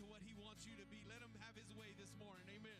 to what He wants you to be. Let Him have His way this morning. Amen.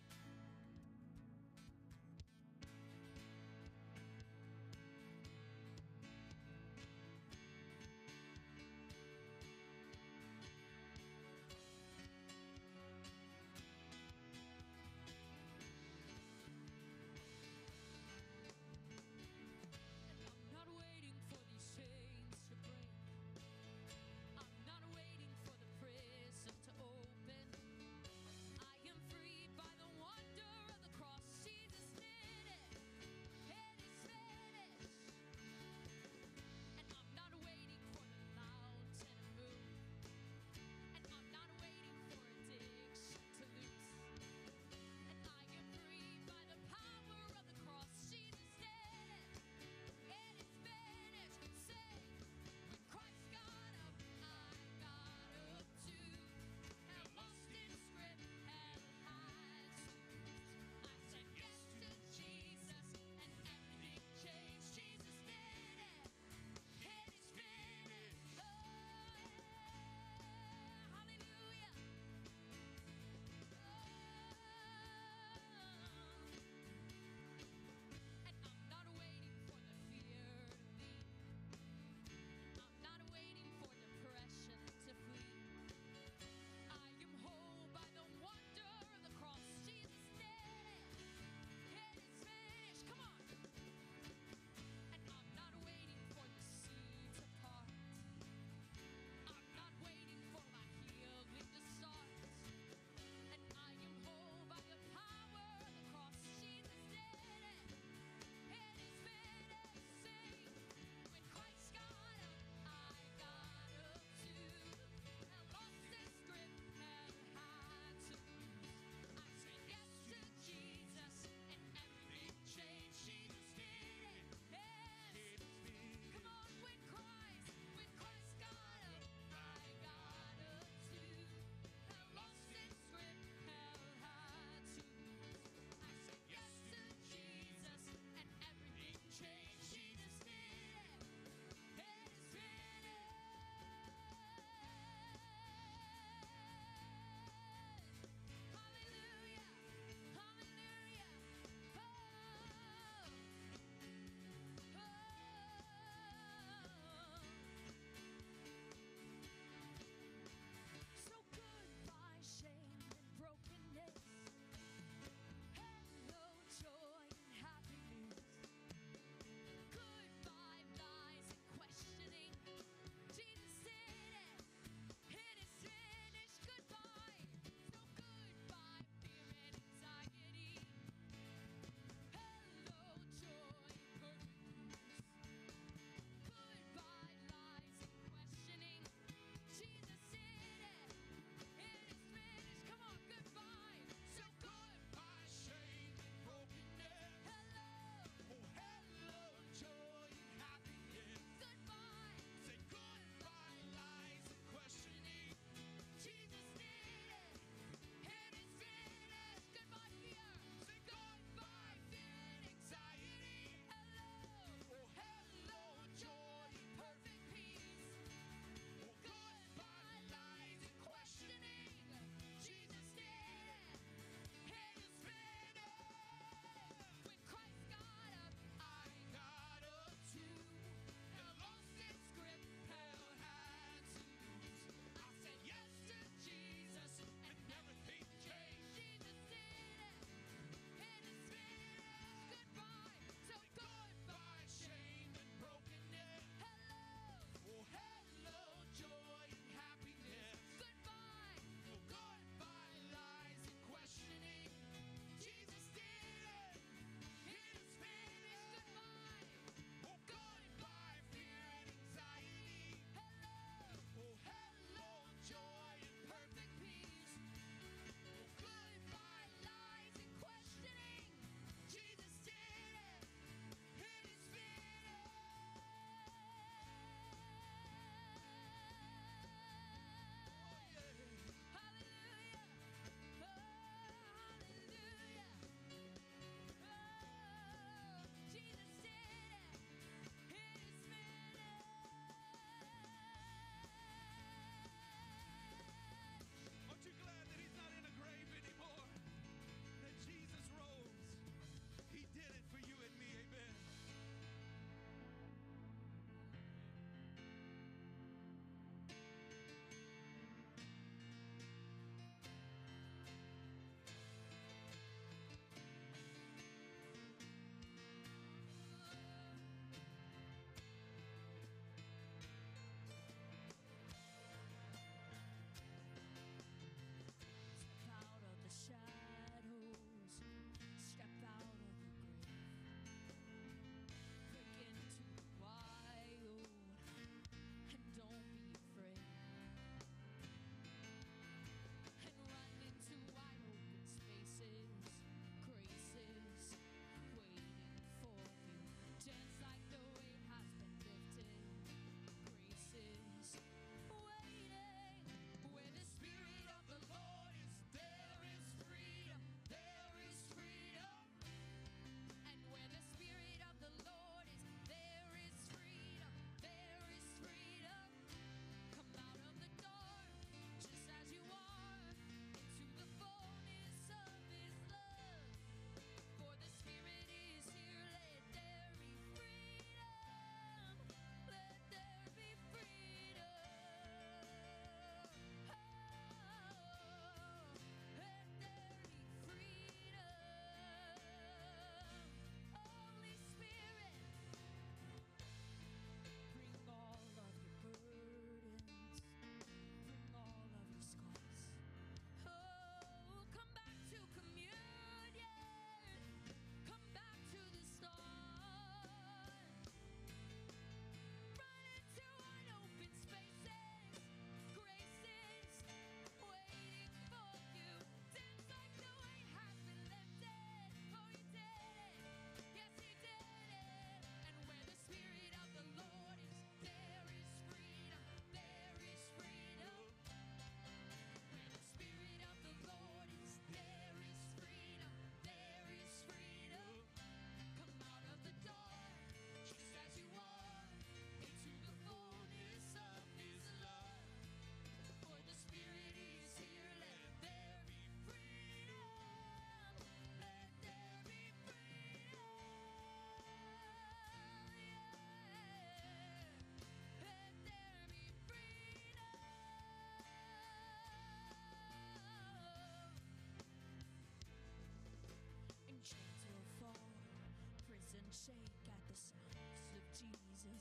And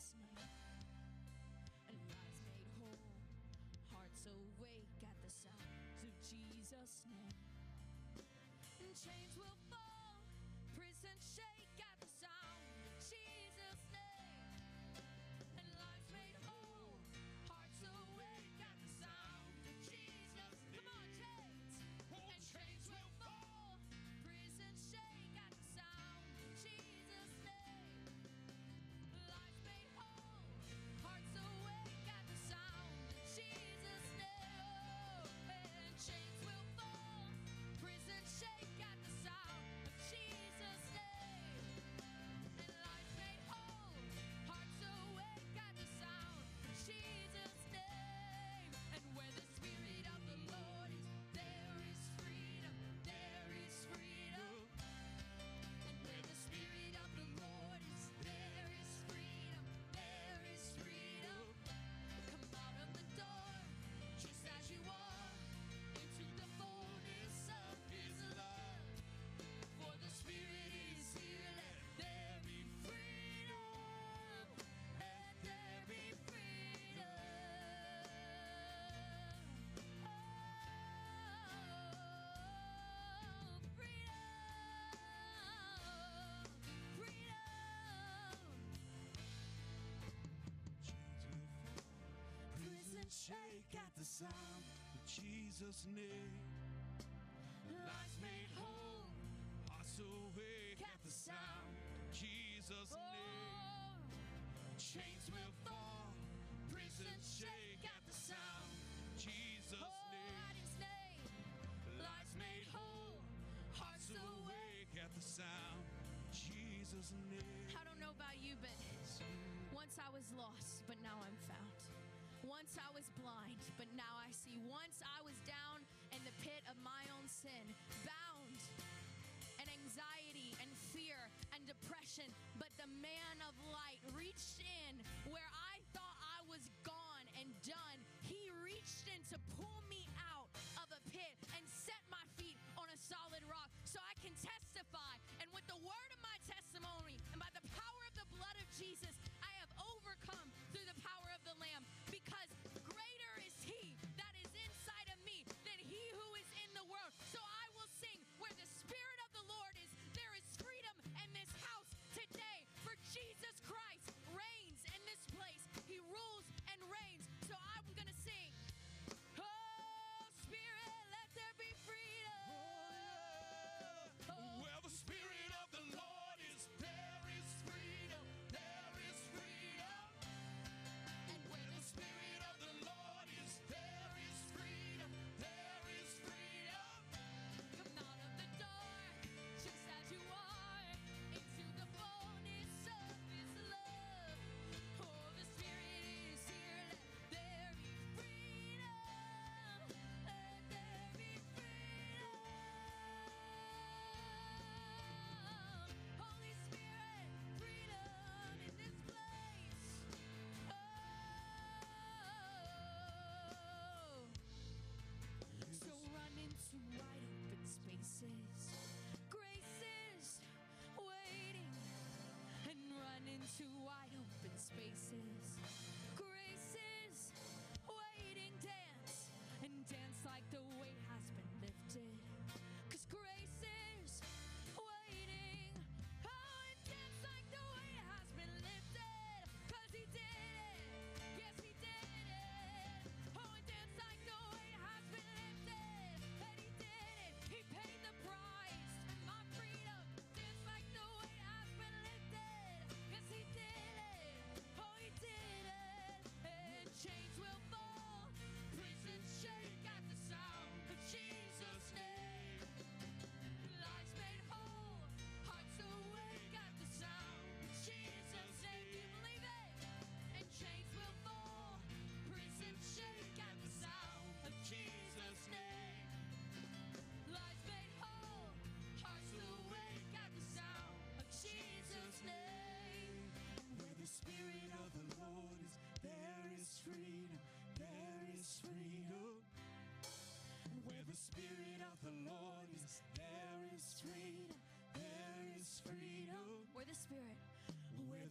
name. Made whole, hearts awake at the sound of Jesus' name. Chains will shake at the sound of Jesus' name. Made whole at the sound of Jesus' oh. name. Chains will fall, prisons shake at the sound of Jesus' name. Made whole, hearts awake at the sound Jesus' name. I don't know about you, but once I was lost, but now I'm found. Once I was blind, but now I see. Once I was down in the pit of my own sin, bound and anxiety and fear and depression. But the man of light reached in where I thought I was gone and done. He reached in to pull.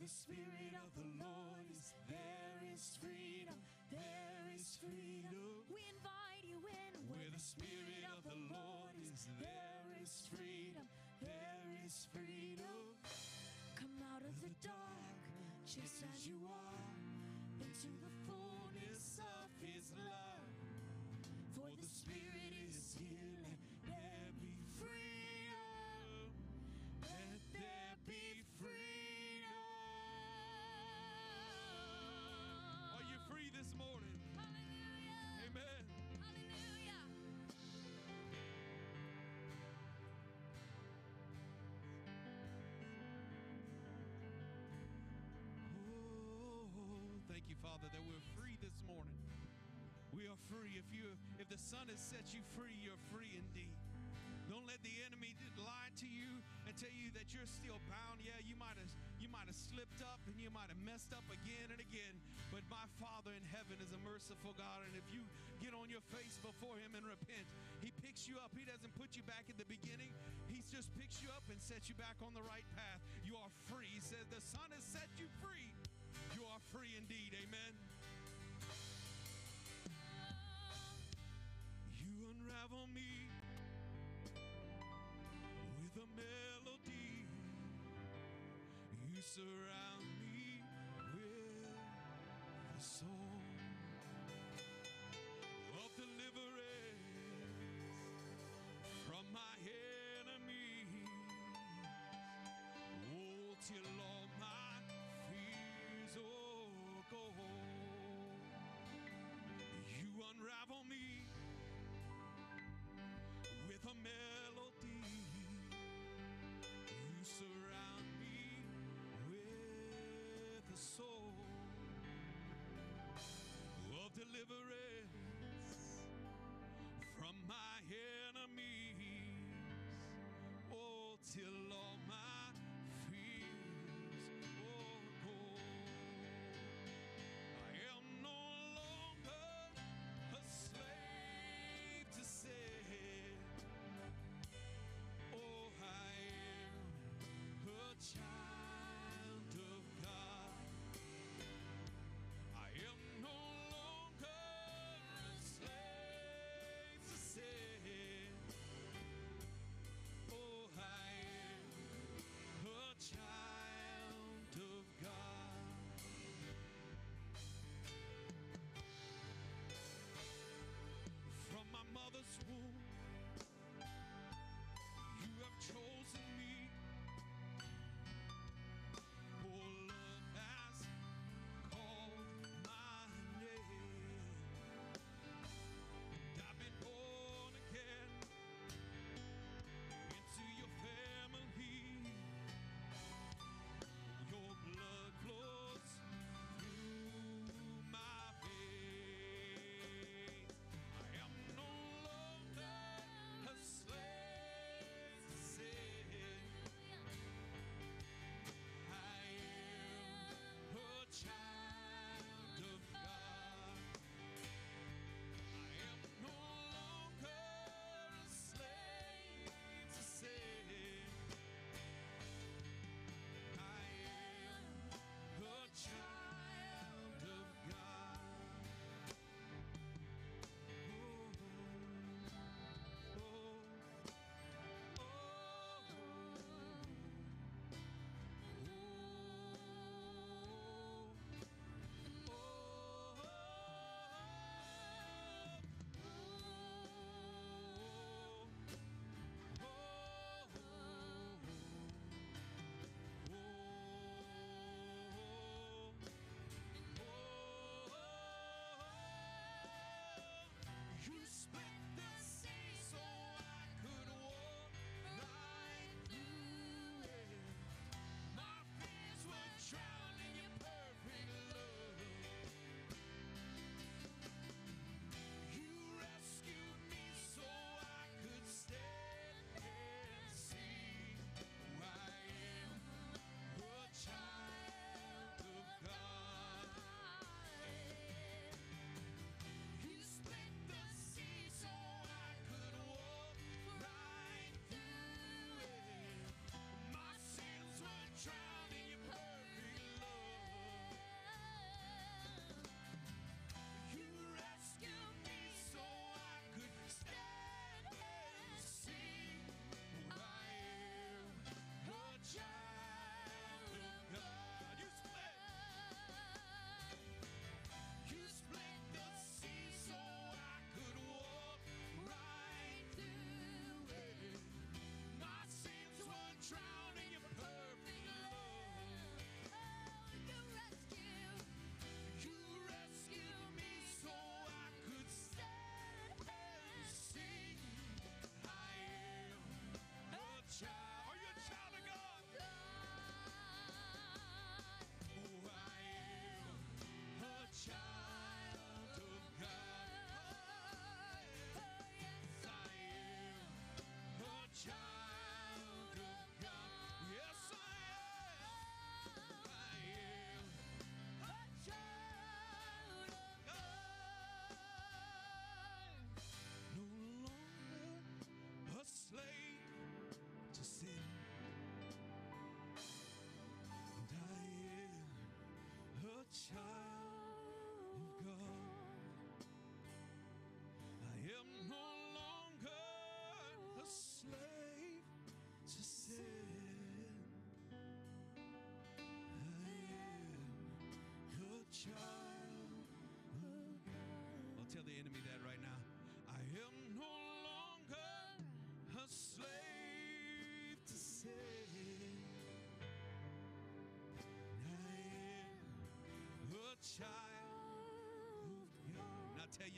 Spirit of the Lord is, there is freedom, there is freedom. We invite you in. Where the Spirit of the Lord is, there is freedom, there is freedom. Come out of the dark, just as you are, into the fullness of His love. For the Spirit Father, that we're free this morning. We are free. If you if the Son has set you free, you're free indeed. Don't let the enemy lie to you and tell you that you're still bound. Yeah, you might have you might have slipped up and you might have messed up again and again. But my Father in heaven is a merciful God, and if you get on your face before Him and repent, He picks you up. He doesn't put you back at the beginning. He just picks you up and sets you back on the right path. You are free. He says, "The Son has set you free. You are free indeed." Amen. You unravel me with a melody. You surround me with a song deliverance from my enemies. Oh, till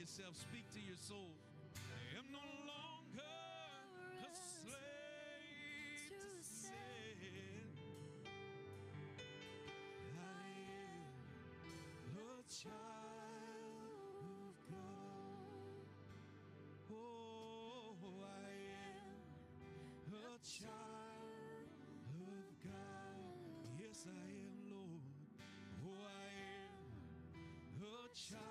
yourself, speak to your soul. I am no longer a slave to sin. I am a child of God. Oh, I am a child of God. Yes, I am, Lord. Oh, I am a child.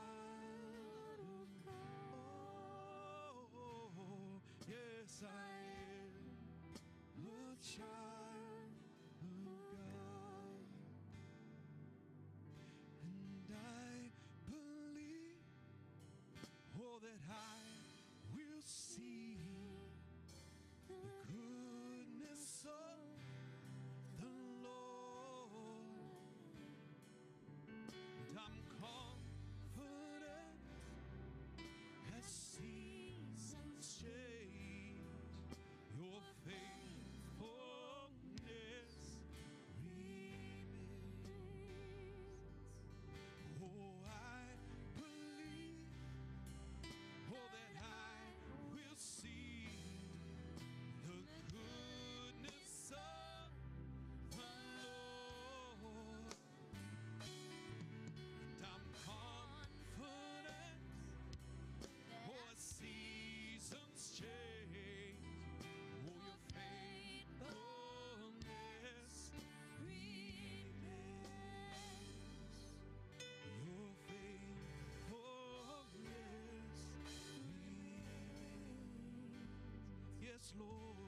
yes, Lord.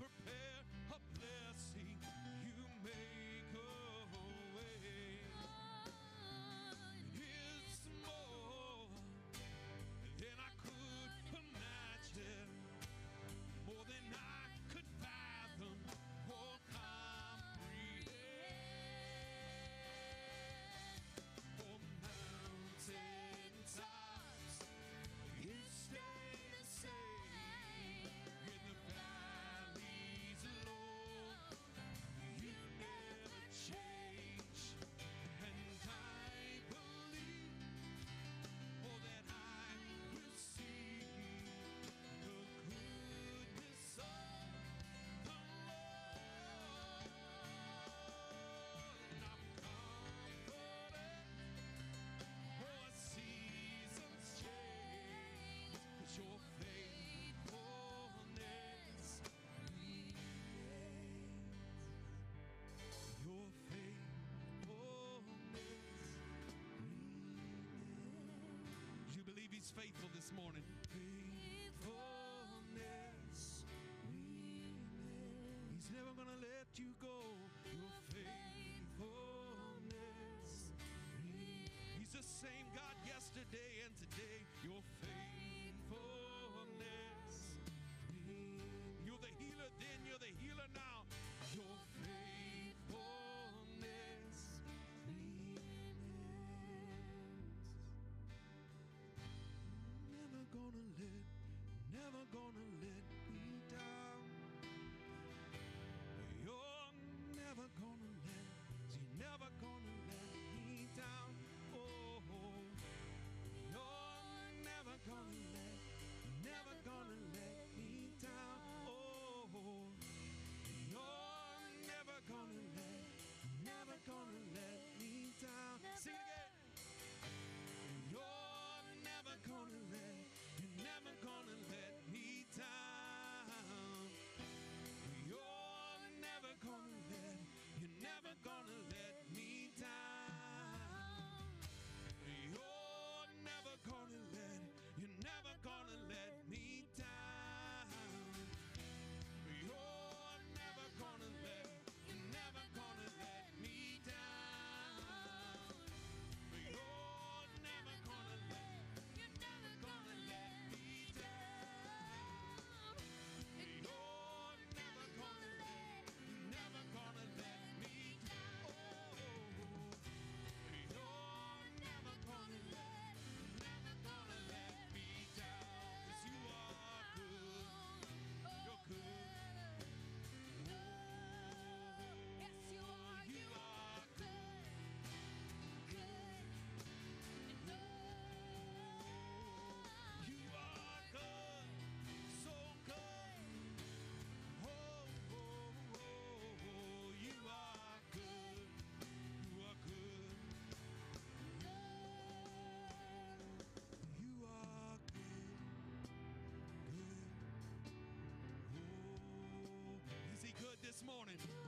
Prepare. He's faithful this morning. Faithfulness. He's never going to let you go. Your faithfulness. He's the same God yesterday and today. Your faithfulness. never gonna live this morning.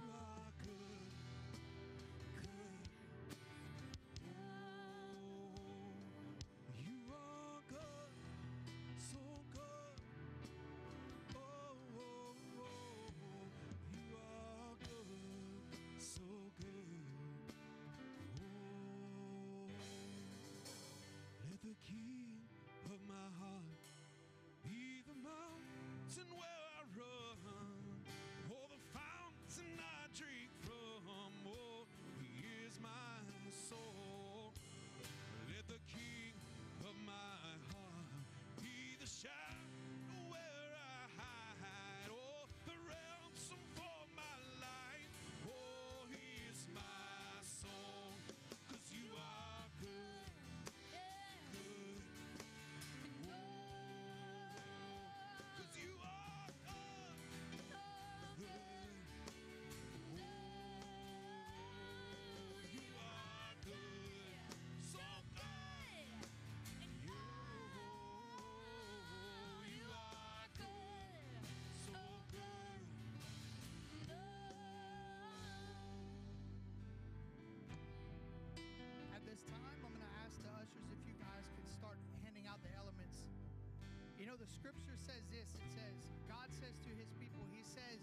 know, the scripture says this it says, God says to his people, He says,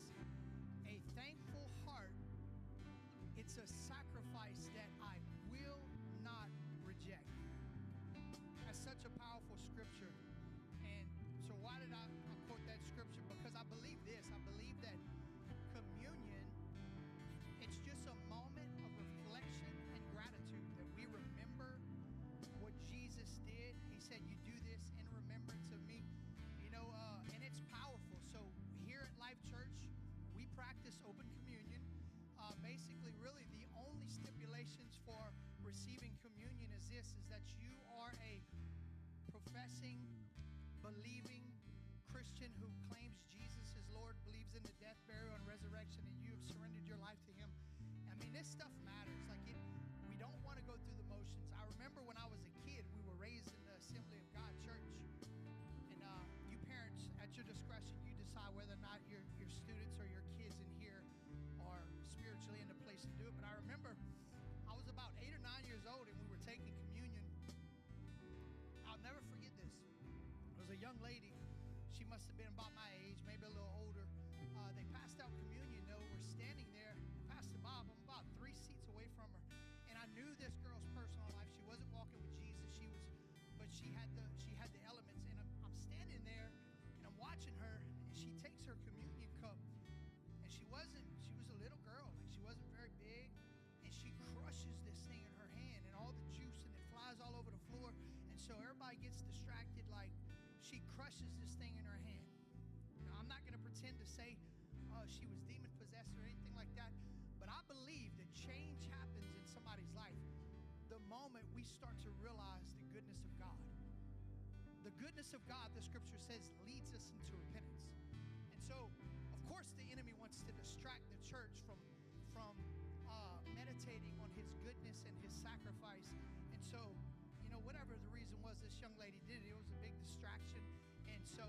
a thankful heart, it's a sacrifice that I will not reject. That's such a powerful scripture. And so, why did I, I quote that scripture? Because I believe this. I believe that professing, believing Christian who claims must have been about my age, maybe a little older. Uh, they passed out communion, though. We're standing there. Pastor Bob, I'm about three seats away from her. And I knew this girl's personal life. She wasn't walking with Jesus. She was, but she had the she had the elements. And I'm, I'm standing there and I'm watching her, and she takes her communion cup. And she wasn't, she was a little girl, like she wasn't very big. And she crushes this thing in her hand, and all the juice and it flies all over the floor. And so everybody gets distracted, like she crushes this thing pretend to say uh, she was demon possessed or anything like that, but I believe that change happens in somebody's life the moment we start to realize the goodness of God. The goodness of God, the scripture says, leads us into repentance. And so, of course, the enemy wants to distract the church from, from uh, meditating on his goodness and his sacrifice. And so, you know, whatever the reason was, this young lady did it. It was a big distraction. And so,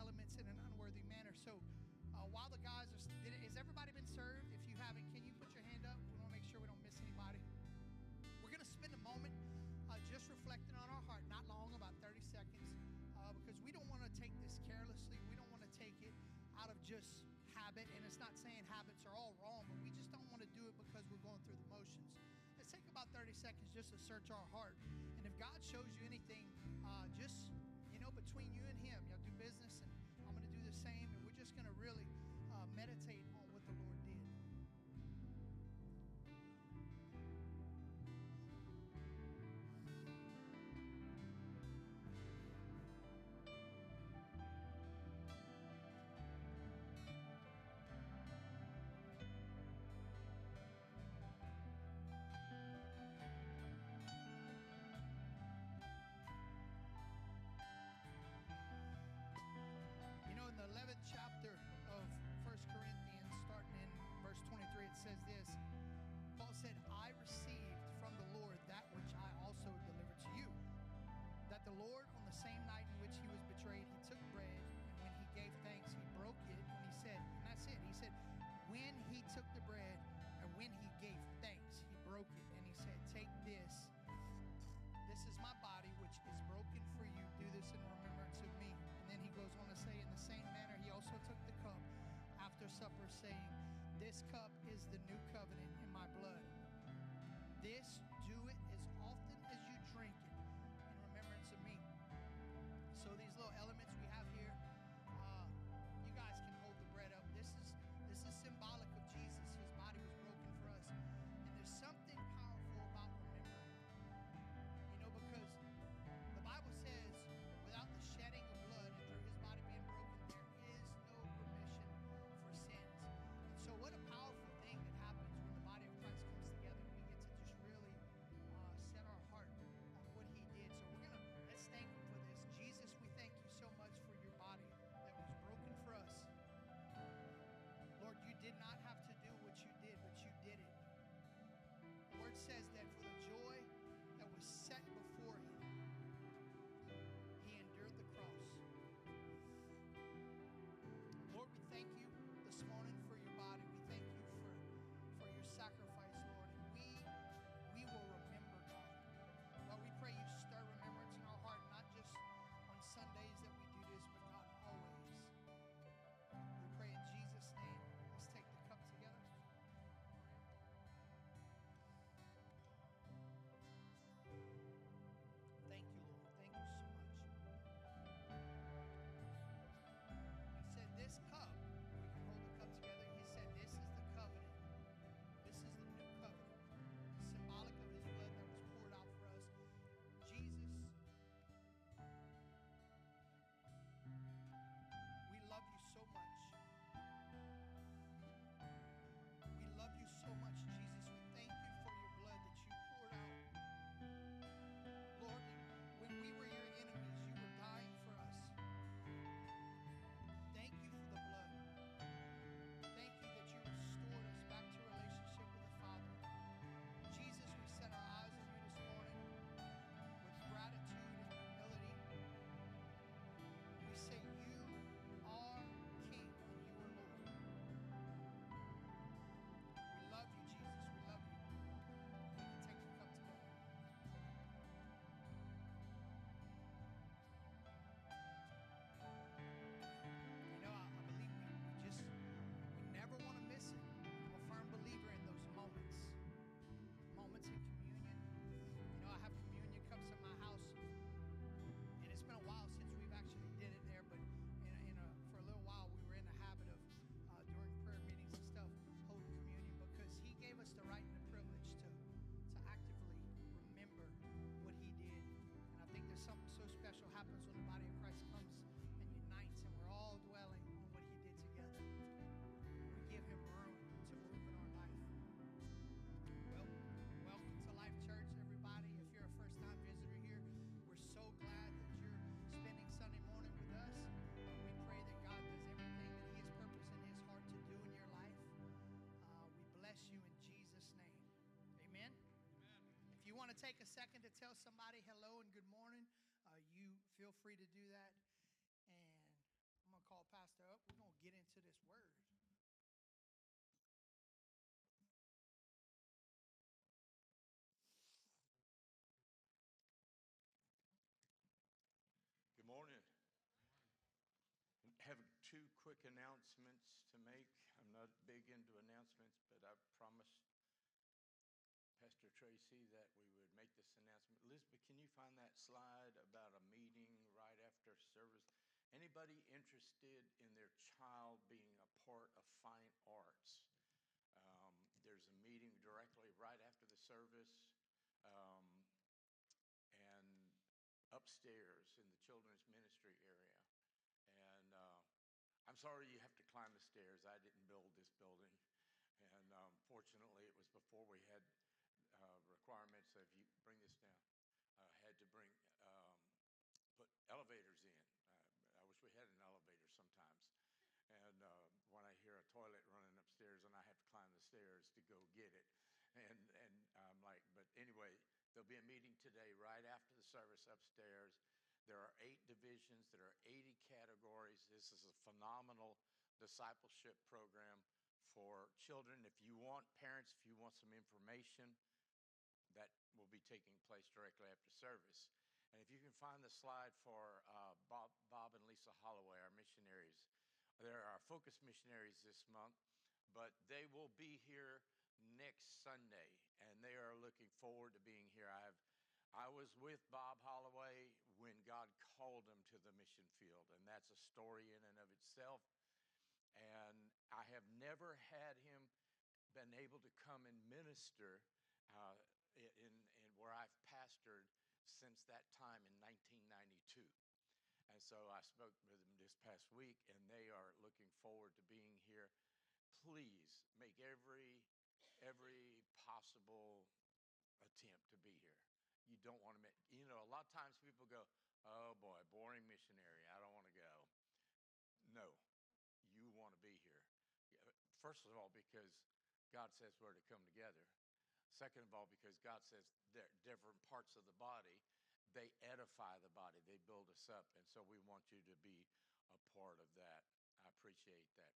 elements in an unworthy manner. So, uh, while the guys are, did has everybody been served? If you haven't, can you put your hand up? We want to make sure we don't miss anybody. We're going to spend a moment uh, just reflecting on our heart, not long, about 30 seconds, uh, because we don't want to take this carelessly. We don't want to take it out of just habit. And it's not saying habits are all wrong, but we just don't want to do it because we're going through the motions. Let's take about 30 seconds just to search our heart. And if God shows you anything, uh, just, you know, between you and Him, y'all do business, and same. And we're just going to really uh, meditate supper, saying, This cup is the new covenant in my blood. This take a second to tell somebody hello and good morning, uh, you feel free to do that. And I'm going to call Pastor up. We're going to get into this word. Good morning. Have two quick announcements to make. I'm not big into announcements, but I promised Pastor Tracy that we would make this announcement. Elizabeth, can you find that slide about a meeting right after service? Anybody interested in their child being a part of fine arts? Um, there's a meeting directly right after the service. Um, and upstairs in the children's ministry area. And uh, I'm sorry you have to climb the stairs. I didn't build this building. And um, fortunately, it was before we had requirements of you bring this down. Uh, had to bring um, put elevators in. Uh, I wish we had an elevator sometimes. And uh, when I hear a toilet running upstairs and I have to climb the stairs to go get it, and and I'm like, but anyway, there'll be a meeting today right after the service upstairs. There are eight divisions. There are 80 categories. This is a phenomenal discipleship program for children. If you want parents, if you want some information, that will be taking place directly after service. And if you can find the slide for uh, Bob, Bob and Lisa Holloway, our missionaries, they're our focus missionaries this month, but they will be here next Sunday, and they are looking forward to being here. I have, I was with Bob Holloway when God called him to the mission field, and that's a story in and of itself. And I have never had him been able to come and minister uh, in, in where I've pastored since that time in 1992. And so I spoke with them this past week, and they are looking forward to being here. Please make every every possible attempt to be here. You don't want to make, you know, a lot of times people go, oh boy, boring missionary, I don't want to go. No, you want to be here. First of all, because God says we're to come together. Second of all, because God says they're different parts of the body, they edify the body, they build us up. And so we want you to be a part of that. I appreciate that.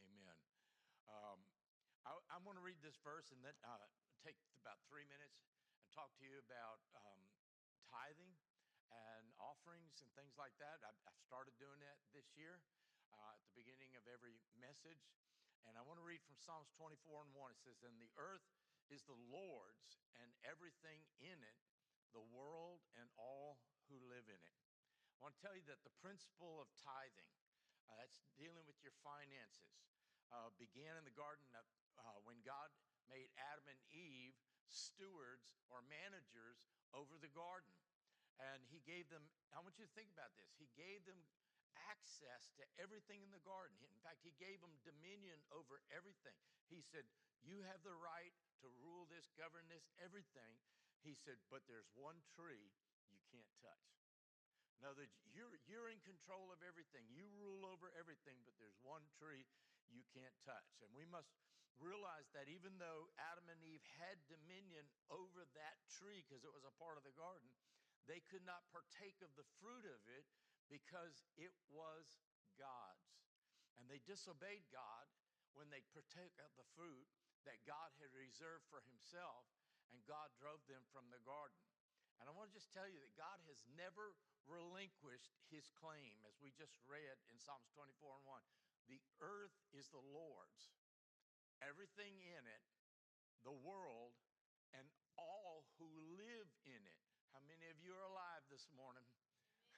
Amen. Um, I, I want to read this verse and then uh, take about three minutes and talk to you about um, tithing and offerings and things like that. I've, I've started doing that this year uh, at the beginning of every message. And I want to read from Psalms 24 and 1. It says, And the earth is the Lord's and everything in it, the world and all who live in it. I want to tell you that the principle of tithing, uh, that's dealing with your finances, uh, began in the Garden of uh, when God made Adam and Eve stewards or managers over the garden. And he gave them, I want you to think about this. He gave them access to everything in the garden. In fact, he gave them dominion over everything. He said, You have the right to rule this, govern this, everything. He said, But there's one tree you can't touch. Words, you're, you're in control of everything. You rule over everything, but there's one tree you can't touch. And we must realize that even though Adam and Eve had dominion over that tree because it was a part of the garden, they could not partake of the fruit of it because it was God's. And they disobeyed God when they partook of the fruit that God had reserved for himself, and God drove them from the garden. And I want to just tell you that God has never relinquished his claim, as we just read in Psalms 24 and 1. The earth is the Lord's everything in it, the world, and all who live in it. How many of you are alive this morning?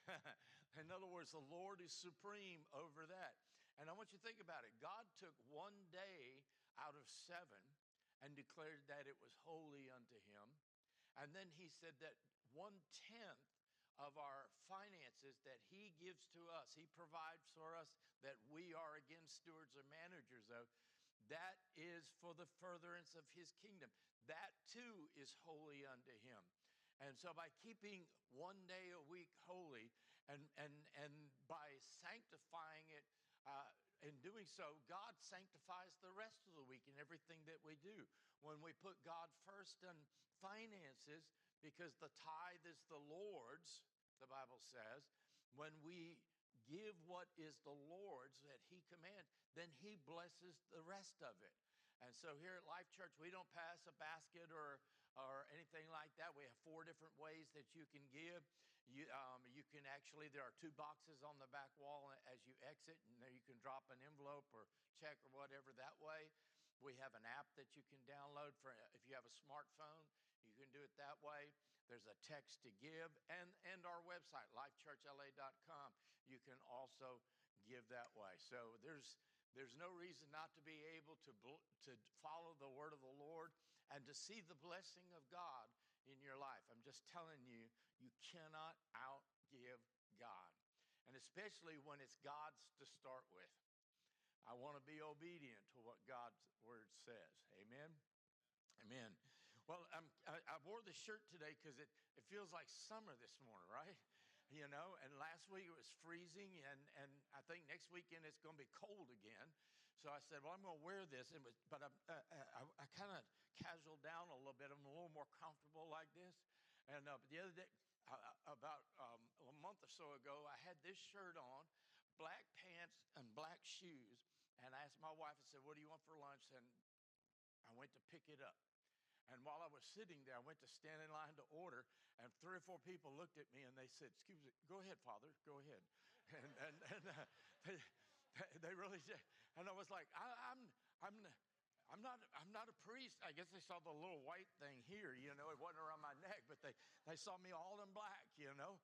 in other words, the Lord is supreme over that. And I want you to think about it. God took one day out of seven and declared that it was holy unto him. And then he said that one tenth of our finances that he gives to us, he provides for us that we are again stewards or managers of, that is for the furtherance of his kingdom. That too is holy unto him. And so by keeping one day a week holy and, and, and by sanctifying it uh, in doing so, God sanctifies the rest of the week in everything that we do. When we put God first in finances, because the tithe is the Lord's, the Bible says, when we give what is the Lord's that He commands, then He blesses the rest of it. And so here at Life Church, we don't pass a basket or or anything like that. We have four different ways that you can give. You, um, you can actually, there are two boxes on the back wall as you exit, and you can drop an envelope or check or whatever that way. We have an app that you can download for if you have a smartphone. You can do it that way. There's a text to give, and, and our website, lifechurchla.com. You can also give that way. So there's there's no reason not to be able to, to follow the word of the Lord and to see the blessing of God in your life. I'm just telling you, you cannot outgive God. And especially when it's God's to start with. I want to be obedient to what God's word says. Amen. Amen. Well, I, I wore this shirt today because it, it feels like summer this morning, right? you know, and last week it was freezing, and, and I think next weekend it's going to be cold again. So I said, well, I'm going to wear this, was, but I, uh, uh, I, I kind of casual down a little bit. I'm a little more comfortable like this. And uh, the other day, uh, uh, about um, a month or so ago, I had this shirt on, black pants and black shoes, and I asked my wife, I said, what do you want for lunch? And I went to pick it up. And while I was sitting there, I went to stand in line to order, and three or four people looked at me and they said, "Excuse me, go ahead, Father, go ahead." And and, and uh, they, they really did. And I was like, I, "I'm I'm." I'm not, I'm not a priest. I guess they saw the little white thing here, you know, it wasn't around my neck, but they, they saw me all in black, you know.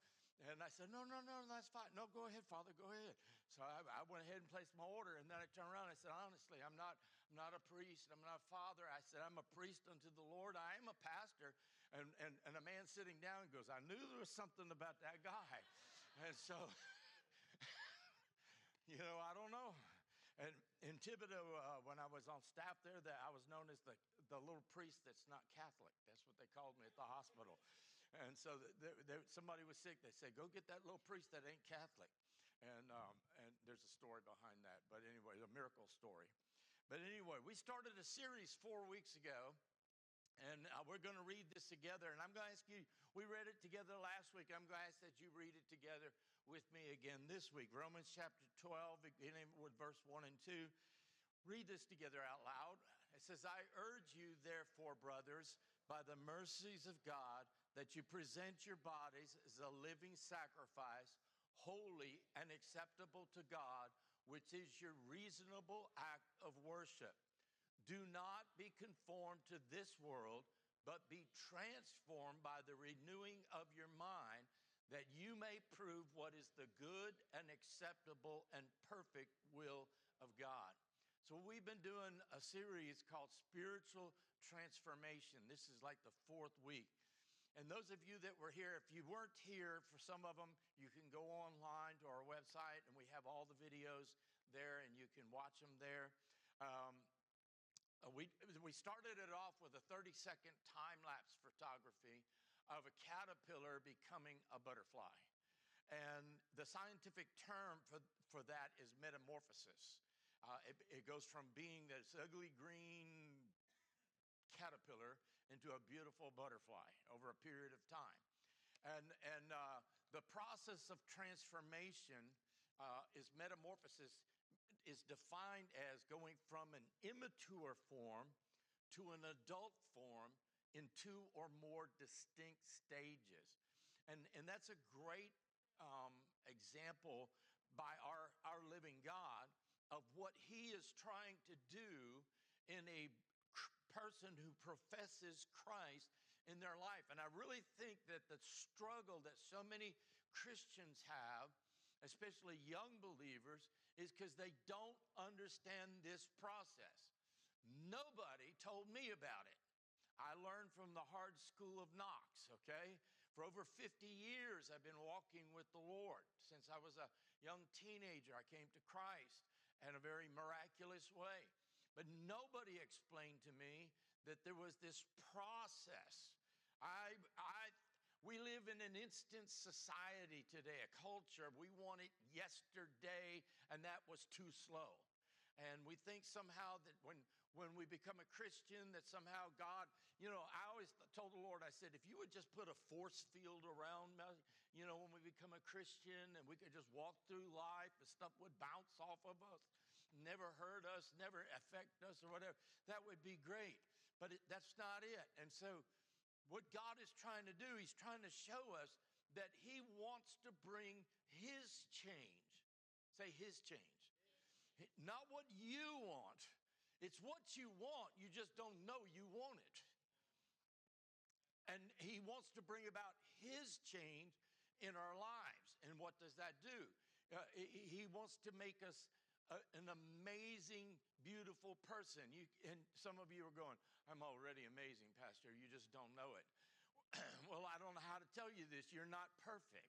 And I said, No, no, no, that's fine. No, go ahead, Father, go ahead. So I, I, went ahead and placed my order. And then I turned around and I said, Honestly, I'm not, I'm not a priest. I'm not a father. I said, I'm a priest unto the Lord. I am a pastor. And, and, and a man sitting down goes, I knew there was something about that guy. And so, you know, I don't know. And in Thibodaux, uh, when I was on staff there, that I was known as the, the little priest that's not Catholic. That's what they called me at the hospital. And so somebody was sick. They said, "Go get that little priest that ain't Catholic." And um, and there's a story behind that. But anyway, a miracle story. But anyway, we started a series four weeks ago, and uh, we're going to read this together. And I'm going to ask you, we read it together last week. I'm going to ask that you read it together with me again this week. Romans chapter 12, beginning with verse 1 and 2. Read this together out loud. It says, I urge you, therefore, brothers, by the mercies of God, that you present your bodies as a living sacrifice, holy and acceptable to God, which is your reasonable act of worship. Do not be conformed to this world, but be transformed by the renewing of your mind, that you may prove what is the good and acceptable and perfect will of God. So, we've been doing a series called Spiritual Transformation. This is like the fourth week. And those of you that were here, if you weren't here for some of them, you can go online to our website and we have all the videos there and you can watch them there. Um, we, we started it off with a 30 second time lapse photography of a caterpillar becoming a butterfly. And the scientific term for, for that is metamorphosis. Uh, it, it goes from being this ugly green caterpillar into a beautiful butterfly over a period of time. And, and uh, the process of transformation uh, is metamorphosis is defined as going from an immature form to an adult form in two or more distinct stages. And, and that's a great um, example by our, our living God of what he is trying to do in a person who professes Christ in their life. And I really think that the struggle that so many Christians have especially young believers, is because they don't understand this process. Nobody told me about it. I learned from the hard school of knocks, okay? For over 50 years, I've been walking with the Lord. Since I was a young teenager, I came to Christ in a very miraculous way. But nobody explained to me that there was this process. I, I we live in an instant society today, a culture. We want it yesterday, and that was too slow. And we think somehow that when, when we become a Christian, that somehow God, you know, I always told the Lord, I said, if you would just put a force field around you know, when we become a Christian and we could just walk through life and stuff would bounce off of us, never hurt us, never affect us or whatever, that would be great. But it, that's not it. And so, what God is trying to do, He's trying to show us that He wants to bring His change. Say, His change. Not what you want. It's what you want. You just don't know you want it. And He wants to bring about His change in our lives. And what does that do? Uh, he wants to make us a, an amazing, beautiful person. You, and some of you are going, I'm already amazing, Pastor. You just don't know it. well, I don't know how to tell you this. You're not perfect.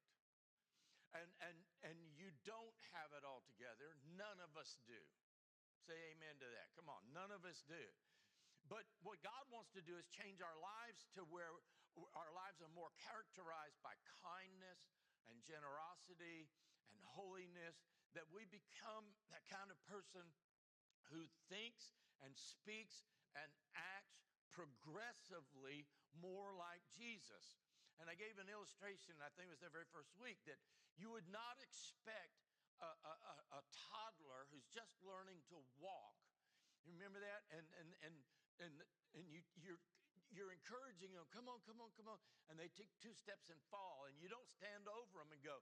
And, and, and you don't have it all together. None of us do. Say amen to that. Come on, none of us do. But what God wants to do is change our lives to where our lives are more characterized by kindness and generosity holiness, that we become that kind of person who thinks and speaks and acts progressively more like Jesus. And I gave an illustration, I think it was the very first week, that you would not expect a, a, a, toddler who's just learning to walk. You remember that? And, and, and, and, and you, you're, you're encouraging them, come on, come on, come on. And they take two steps and fall, and you don't stand over them and go,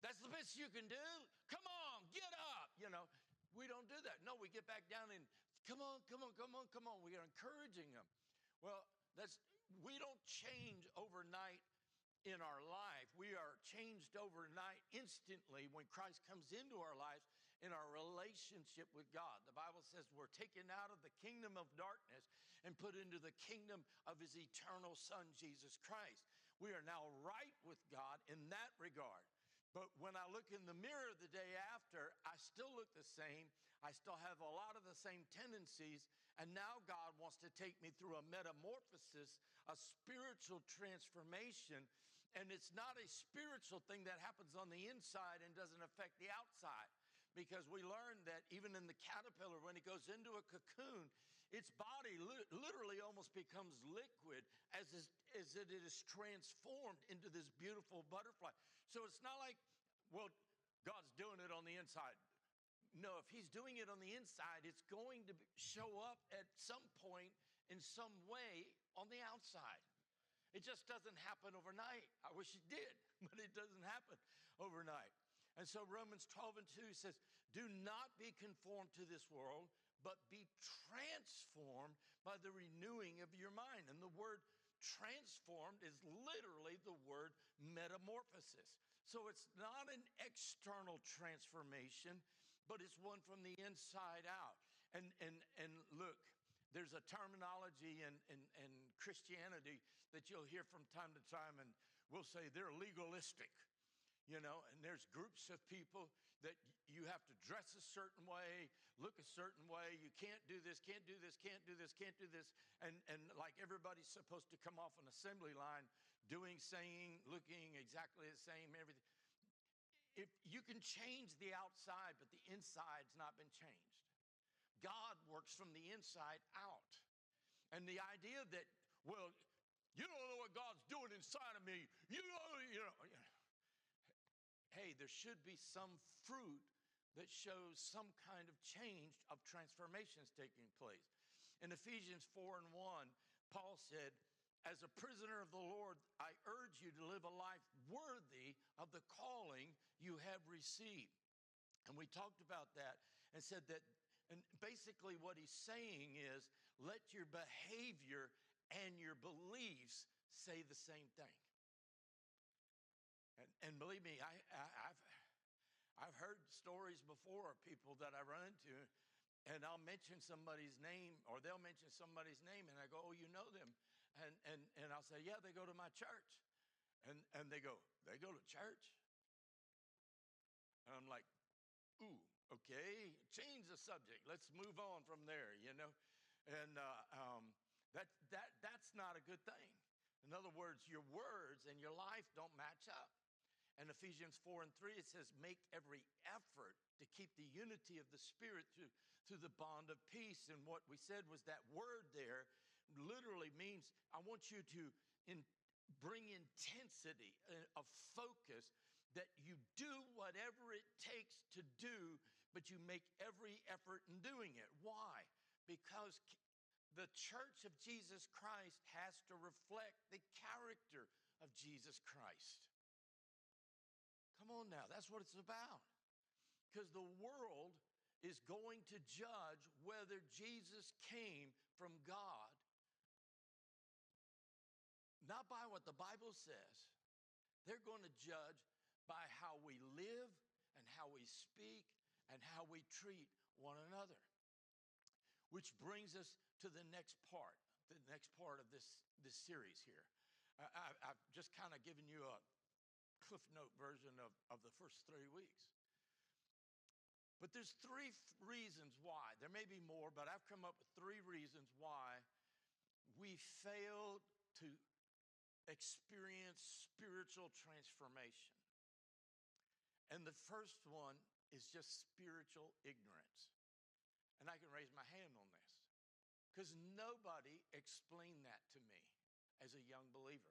that's the best you can do. Come on, get up. You know, we don't do that. No, we get back down and come on, come on, come on, come on. We are encouraging them. Well, that's we don't change overnight in our life. We are changed overnight instantly when Christ comes into our lives in our relationship with God. The Bible says we're taken out of the kingdom of darkness and put into the kingdom of his eternal Son, Jesus Christ. We are now right with God in that regard. But when I look in the mirror the day after, I still look the same. I still have a lot of the same tendencies. And now God wants to take me through a metamorphosis, a spiritual transformation. And it's not a spiritual thing that happens on the inside and doesn't affect the outside. Because we learned that even in the caterpillar, when it goes into a cocoon, its body literally almost becomes liquid as, as it is transformed into this beautiful butterfly. So it's not like, well, God's doing it on the inside. No, if He's doing it on the inside, it's going to show up at some point in some way on the outside. It just doesn't happen overnight. I wish it did, but it doesn't happen overnight. And so Romans 12 and 2 says, Do not be conformed to this world, but be transformed by the renewing of your mind. And the word transformed is literally the word metamorphosis. So it's not an external transformation, but it's one from the inside out. And, and, and look, there's a terminology in, in, in Christianity that you'll hear from time to time, and we'll say they're legalistic you know, and there's groups of people that you have to dress a certain way, look a certain way. You can't do this, can't do this, can't do this, can't do this. And, and like everybody's supposed to come off an assembly line doing, saying, looking exactly the same, everything. If you can change the outside, but the inside's not been changed. God works from the inside out. And the idea that, well, you don't know what God's doing inside of me. You know, you know hey, there should be some fruit that shows some kind of change of transformations taking place. In Ephesians 4 and 1, Paul said, As a prisoner of the Lord, I urge you to live a life worthy of the calling you have received. And we talked about that and said that, and basically what he's saying is let your behavior and your beliefs say the same thing. And, and believe me, I, have I've heard stories before of people that I run into, and I'll mention somebody's name, or they'll mention somebody's name, and I go, "Oh, you know them," and and and I'll say, "Yeah, they go to my church," and and they go, "They go to church," and I'm like, "Ooh, okay, change the subject. Let's move on from there," you know, and uh, um, that that that's not a good thing. In other words, your words and your life don't match up. And Ephesians 4 and 3, it says, make every effort to keep the unity of the Spirit through, through the bond of peace. And what we said was that word there literally means I want you to in, bring intensity uh, of focus that you do whatever it takes to do, but you make every effort in doing it. Why? Because the church of Jesus Christ has to reflect the character of Jesus Christ. Come on now, that's what it's about. Because the world is going to judge whether Jesus came from God, not by what the Bible says. They're going to judge by how we live and how we speak and how we treat one another. Which brings us to the next part, the next part of this, this series here. I, have just kind of given you a cliff note version of, of the first three weeks. But there's three reasons why. There may be more, but I've come up with three reasons why we failed to experience spiritual transformation. And the first one is just spiritual ignorance. And I can raise my hand on this because nobody explained that to me as a young believer.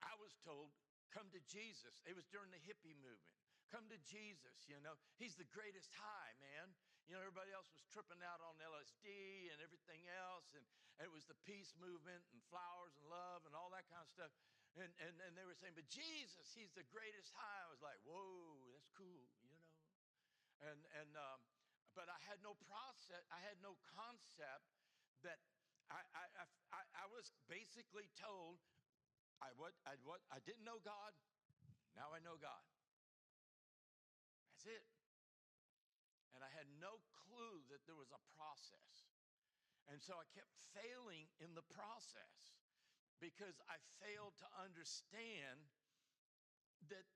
I was told, come to Jesus. It was during the hippie movement. Come to Jesus, you know. He's the greatest high, man. You know, everybody else was tripping out on LSD and everything else. And, and it was the peace movement and flowers and love and all that kind of stuff. And, and, and they were saying, but Jesus, he's the greatest high. I was like, whoa, that's cool, you know. And, and um, but I had no process, I had no concept that I, I, I, I was basically told I, what, I, what, I didn't know God, now I know God. That's it. And I had no clue that there was a process. And so I kept failing in the process because I failed to understand that,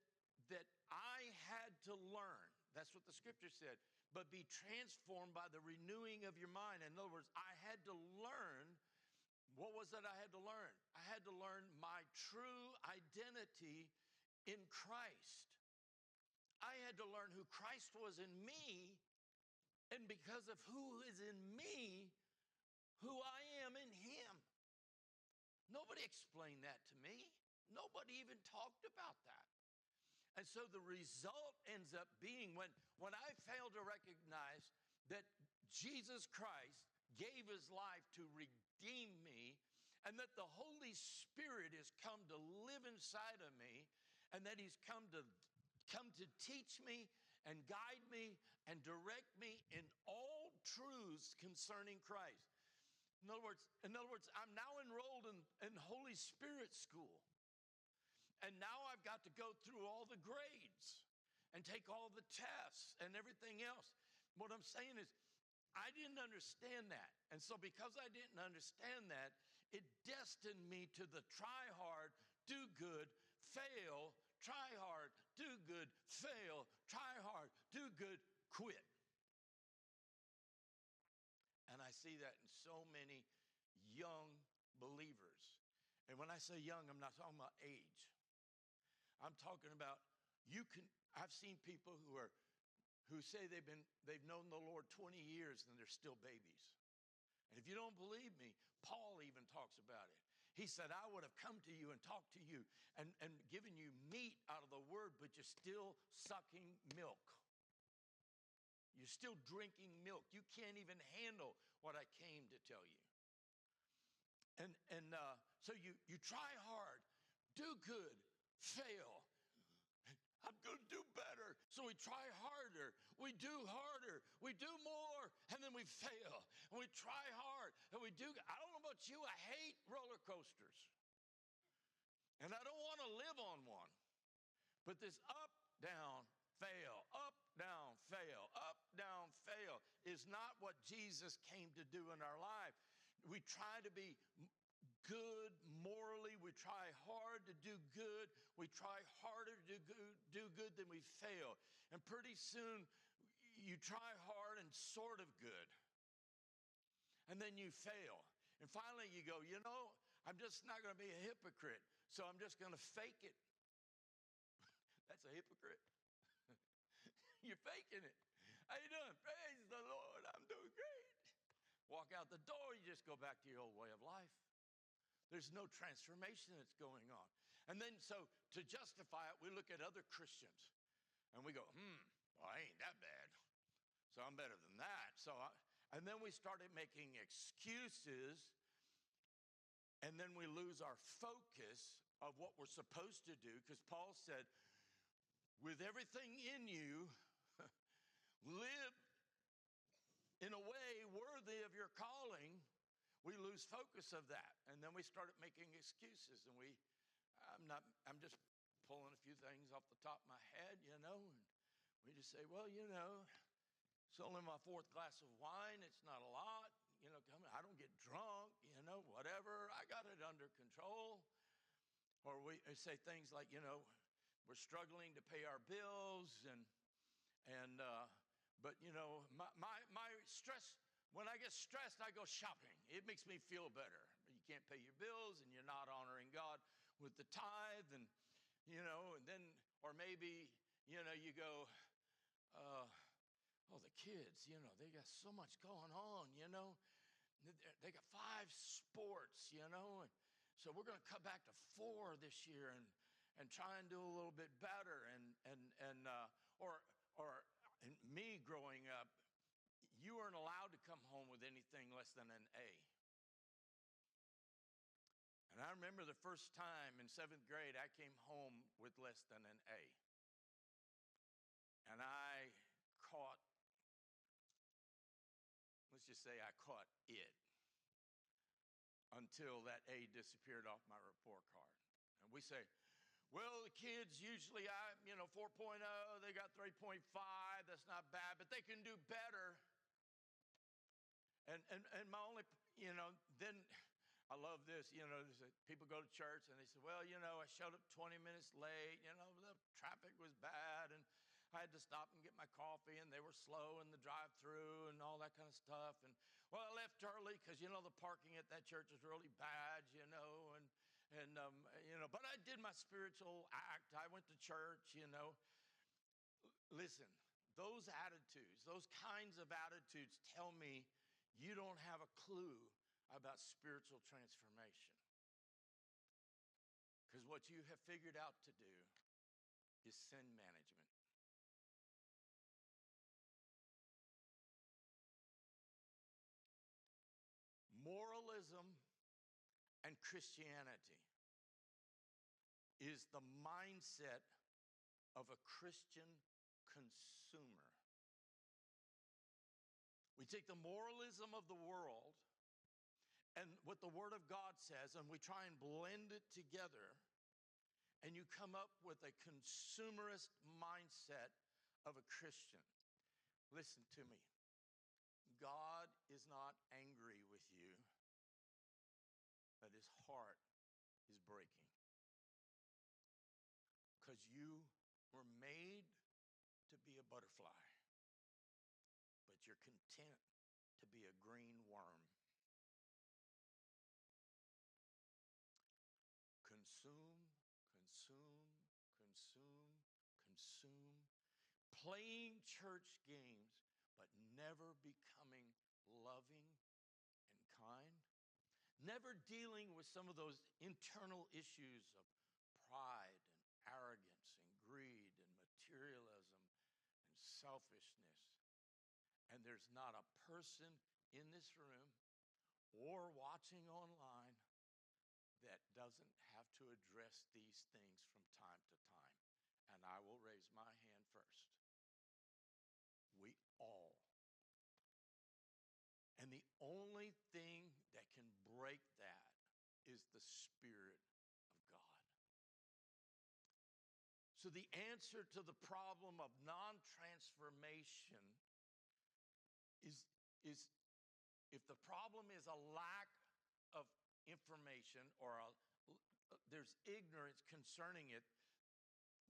that I had to learn. That's what the scripture said. But be transformed by the renewing of your mind. In other words, I had to learn what was that I had to learn? I had to learn my true identity in Christ. I had to learn who Christ was in me, and because of who is in me, who I am in Him. Nobody explained that to me. Nobody even talked about that. And so the result ends up being when, when I fail to recognize that Jesus Christ gave his life to redeem me, and that the Holy Spirit has come to live inside of me, and that he's come to come to teach me and guide me and direct me in all truths concerning Christ. In other words, in other words, I'm now enrolled in, in Holy Spirit school. And now I've got to go through all the grades and take all the tests and everything else. What I'm saying is, I didn't understand that. And so, because I didn't understand that, it destined me to the try hard, do good, fail, try hard, do good, fail, try hard, do good, quit. And I see that in so many young believers. And when I say young, I'm not talking about age. I'm talking about you can I've seen people who are who say they've been they've known the Lord 20 years and they're still babies. And if you don't believe me, Paul even talks about it. He said, I would have come to you and talked to you and, and given you meat out of the word, but you're still sucking milk. You're still drinking milk. You can't even handle what I came to tell you. And, and uh, so you, you try hard, do good, fail. I'm going to do. So we try harder, we do harder, we do more, and then we fail. And we try hard, and we do. I don't know about you, I hate roller coasters. And I don't want to live on one. But this up, down, fail, up, down, fail, up, down, fail is not what Jesus came to do in our life. We try to be good morally. We try hard to do good. We try harder to do good, do good than we fail. And pretty soon, you try hard and sort of good. And then you fail. And finally, you go, you know, I'm just not going to be a hypocrite. So I'm just going to fake it. That's a hypocrite. You're faking it. How you doing? Praise the Lord. I'm doing great. Walk out the door, you just go back to your old way of life. There's no transformation that's going on. And then, so to justify it, we look at other Christians and we go, hmm, well, I ain't that bad. So I'm better than that. So, I, and then we started making excuses and then we lose our focus of what we're supposed to do because Paul said, with everything in you, live in a way worthy of your calling, lose focus of that. And then we started making excuses. And we, I'm not, I'm just pulling a few things off the top of my head, you know, and we just say, well, you know, it's only my fourth glass of wine. It's not a lot. You know, I don't get drunk, you know, whatever. I got it under control. Or we say things like, you know, we're struggling to pay our bills and, and, uh, but you know, my, my, my stress, when I get stressed, I go shopping. It makes me feel better. You can't pay your bills and you're not honoring God with the tithe and, you know, and then, or maybe, you know, you go, uh, oh, the kids, you know, they got so much going on, you know. They got five sports, you know, and so we're going to cut back to four this year and, and try and do a little bit better. And, and, and uh, or, or me growing up, you weren't allowed to come home with anything less than an A. And I remember the first time in seventh grade, I came home with less than an A. And I caught, let's just say I caught it until that A disappeared off my report card. And we say, well, the kids usually, I, you know, 4.0, they got 3.5. That's not bad, but they can do better. And, and, and my only, you know, then I love this, you know, people go to church and they say, well, you know, I showed up 20 minutes late, you know, the traffic was bad and I had to stop and get my coffee and they were slow in the drive through and all that kind of stuff. And well, I left early because, you know, the parking at that church is really bad, you know, and and um, you know, but I did my spiritual act. I went to church, you know. Listen, those attitudes, those kinds of attitudes tell me you don't have a clue about spiritual transformation. Because what you have figured out to do is sin management. Moralism and Christianity is the mindset of a Christian consumer. We take the moralism of the world and what the Word of God says, and we try and blend it together, and you come up with a consumerist mindset of a Christian. Listen to me. God is not angry with you but his heart is breaking. Because you were made to be a butterfly, but you're content to be a green worm. Consume, consume, consume, consume, playing church games, but never becoming loving and kind, never dealing with some of those internal issues of pride and arrogance and greed and materialism and selfishness. And there's not a person in this room or watching online that doesn't have to address these things from time to time. And I will raise my hand first. We all. And the only thing that can break that is the Spirit of God. So, the answer to the problem of non transformation is, is if the problem is a lack of information or a, there's ignorance concerning it,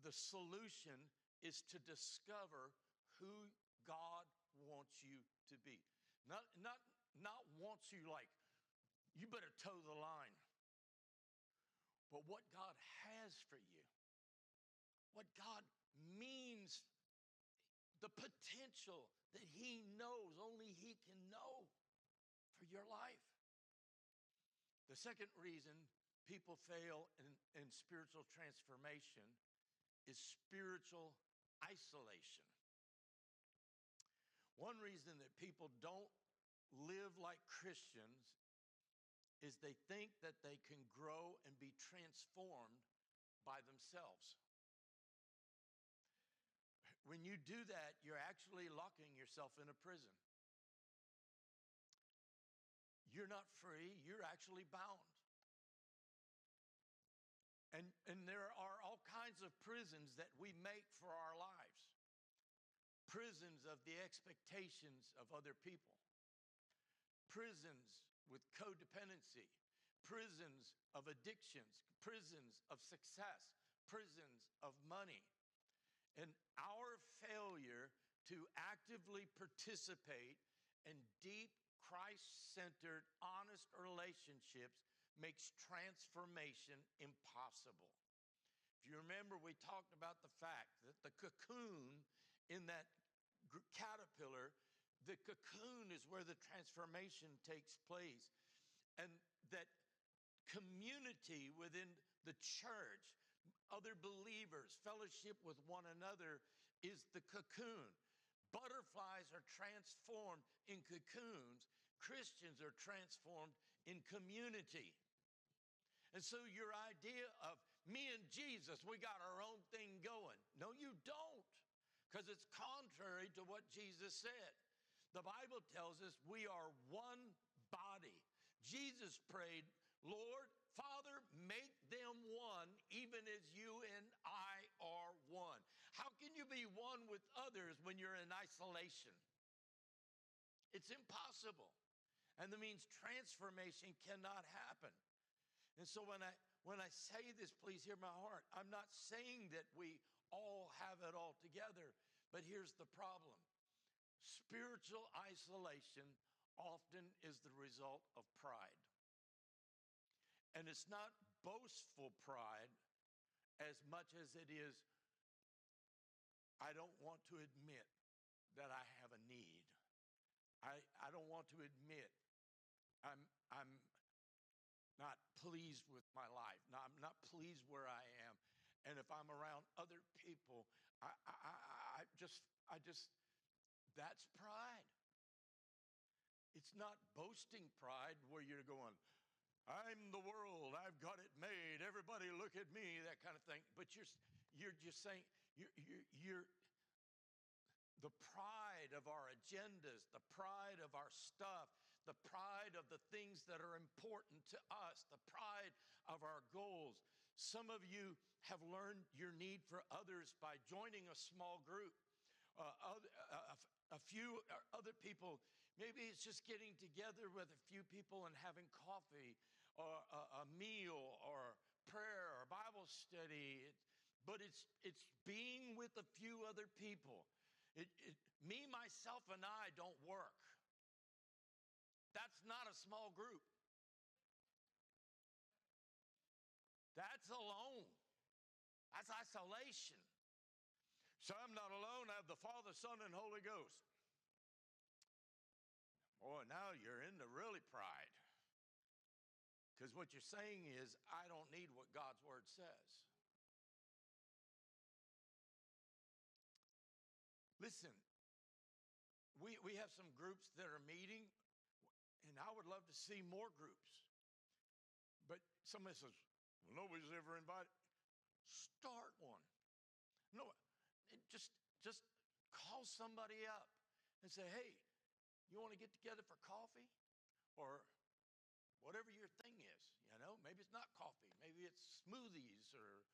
the solution is to discover who God wants you to be. Not, not, not wants you like you better toe the line. but what God has for you, what God means, the potential that He knows only He can know for your life. The second reason people fail in, in spiritual transformation is spiritual isolation. One reason that people don't live like Christians is they think that they can grow and be transformed by themselves. When you do that, you're actually locking yourself in a prison. You're not free, you're actually bound. And, and there are all kinds of prisons that we make for our lives prisons of the expectations of other people, prisons with codependency, prisons of addictions, prisons of success, prisons of money. And our failure to actively participate in deep, Christ centered, honest relationships makes transformation impossible. If you remember, we talked about the fact that the cocoon in that caterpillar, the cocoon is where the transformation takes place. And that community within the church, other believers, fellowship with one another is the cocoon. Butterflies are transformed in cocoons, Christians are transformed in community. And so, your idea of me and Jesus, we got our own thing going. No, you don't, because it's contrary to what Jesus said. The Bible tells us we are one body. Jesus prayed, Lord, Father, make them one, even as you and I are one. How can you be one with others when you're in isolation? It's impossible. And that means transformation cannot happen. And so when I when I say this, please hear my heart. I'm not saying that we all have it all together, but here's the problem. Spiritual isolation often is the result of pride. And it's not boastful pride as much as it is I don't want to admit that I have a need. I, I don't want to admit I'm, I'm not pleased with my life. No, I'm not pleased where I am. And if I'm around other people, I, I, I just, I just, that's pride. It's not boasting pride where you're going, I'm the world, I've got it made, everybody look at me, that kind of thing. But you're, you're just saying, you're, you're, you're the pride of our agendas, the pride of our stuff, the pride of the things that are important to us, the pride of our goals. Some of you have learned your need for others by joining a small group. Uh, a, a, few other people, maybe it's just getting together with a few people and having coffee or a, a meal or prayer or Bible study. It, but it's, it's being with a few other people. It, it, me, myself, and I don't work. That's not a small group. That's alone. That's isolation. So I'm not alone. I have the Father, Son, and Holy Ghost. Boy, now you're into really pride. Because what you're saying is, I don't need what God's Word says. Listen, we, we have some groups that are meeting and I would love to see more groups. But somebody says, well, nobody's ever invited. Start one. No, just, just call somebody up and say, hey, you want to get together for coffee? Or whatever your thing is, you know, maybe it's not coffee, maybe it's smoothies or,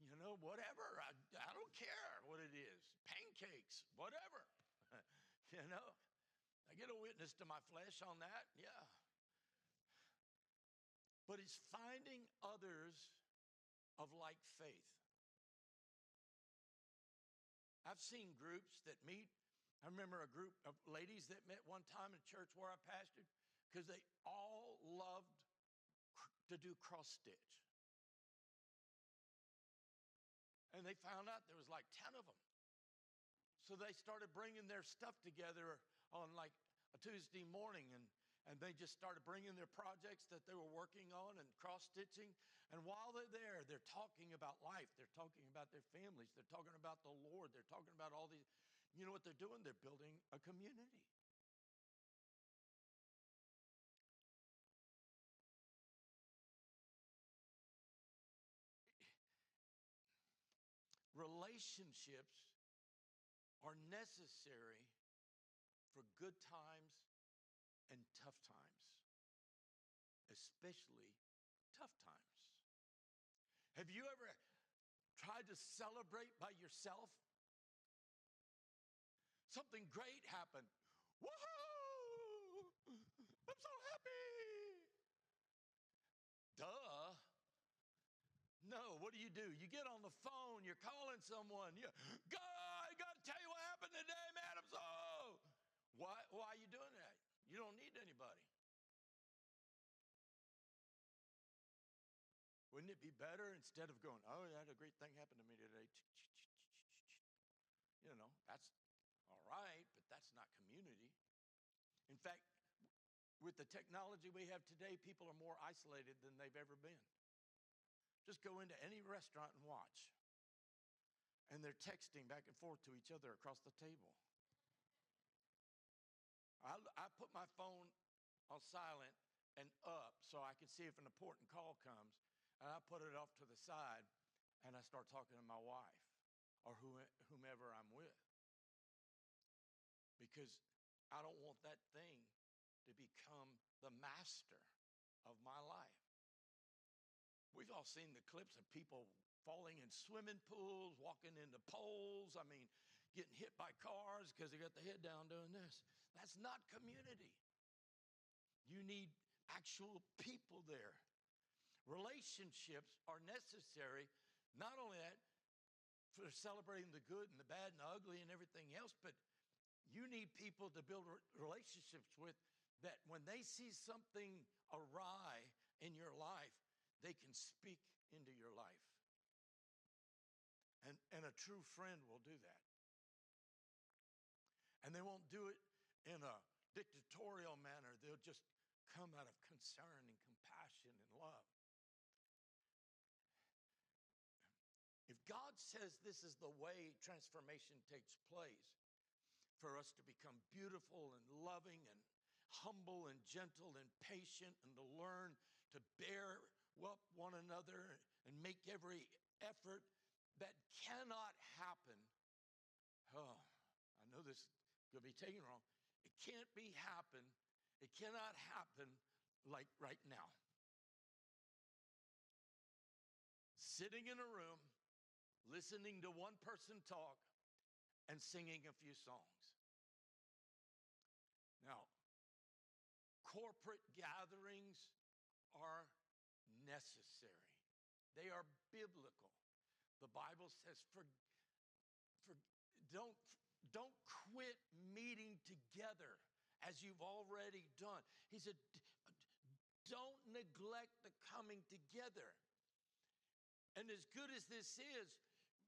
you know, whatever. I, I don't care what it is, pancakes, whatever, you know. I get a witness to my flesh on that, yeah. But it's finding others of like faith. I've seen groups that meet. I remember a group of ladies that met one time in church where I pastored because they all loved to do cross stitch. and they found out there was like 10 of them. So they started bringing their stuff together on like a Tuesday morning and and they just started bringing their projects that they were working on and cross stitching. And while they're there, they're talking about life. They're talking about their families. They're talking about the Lord. They're talking about all these. You know what they're doing? They're building a community. Relationships are necessary for good times and tough times, especially tough times. Have you ever tried to celebrate by yourself? Something great happened. Woohoo! I'm so happy. Duh. No, what do you do? You get on the phone, you're calling someone. You, God, I got to tell you what happened today, man. I'm so. Why, why are you doing that? You don't need anybody. Wouldn't it be better instead of going, oh, yeah, a great thing happened to me today? You know, that's all right, but that's not community. In fact, with the technology we have today, people are more isolated than they've ever been. Just go into any restaurant and watch. And they're texting back and forth to each other across the table. I, I put my phone on silent and up so I can see if an important call comes. And I put it off to the side and I start talking to my wife or whomever I'm with. Because I don't want that thing to become the master of my life. We've all seen the clips of people falling in swimming pools, walking into poles. I mean, getting hit by cars because they got the head down doing this. That's not community. You need actual people there. Relationships are necessary, not only that, for celebrating the good and the bad and the ugly and everything else, but you need people to build relationships with that when they see something awry in your life, they can speak into your life. And, and a true friend will do that. And they won't do it in a dictatorial manner. They'll just come out of concern and compassion and love. If God says this is the way transformation takes place, for us to become beautiful and loving and humble and gentle and patient and to learn to bear up one another and make every effort that cannot happen. Oh, I know this could be taken wrong. It can't be happen. It cannot happen like right now. Sitting in a room, listening to one person talk, and singing a few songs. Now, corporate gatherings are necessary, they are biblical. The Bible says, for, for, don't don't quit meeting together as you've already done. He said, don't neglect the coming together. And as good as this is,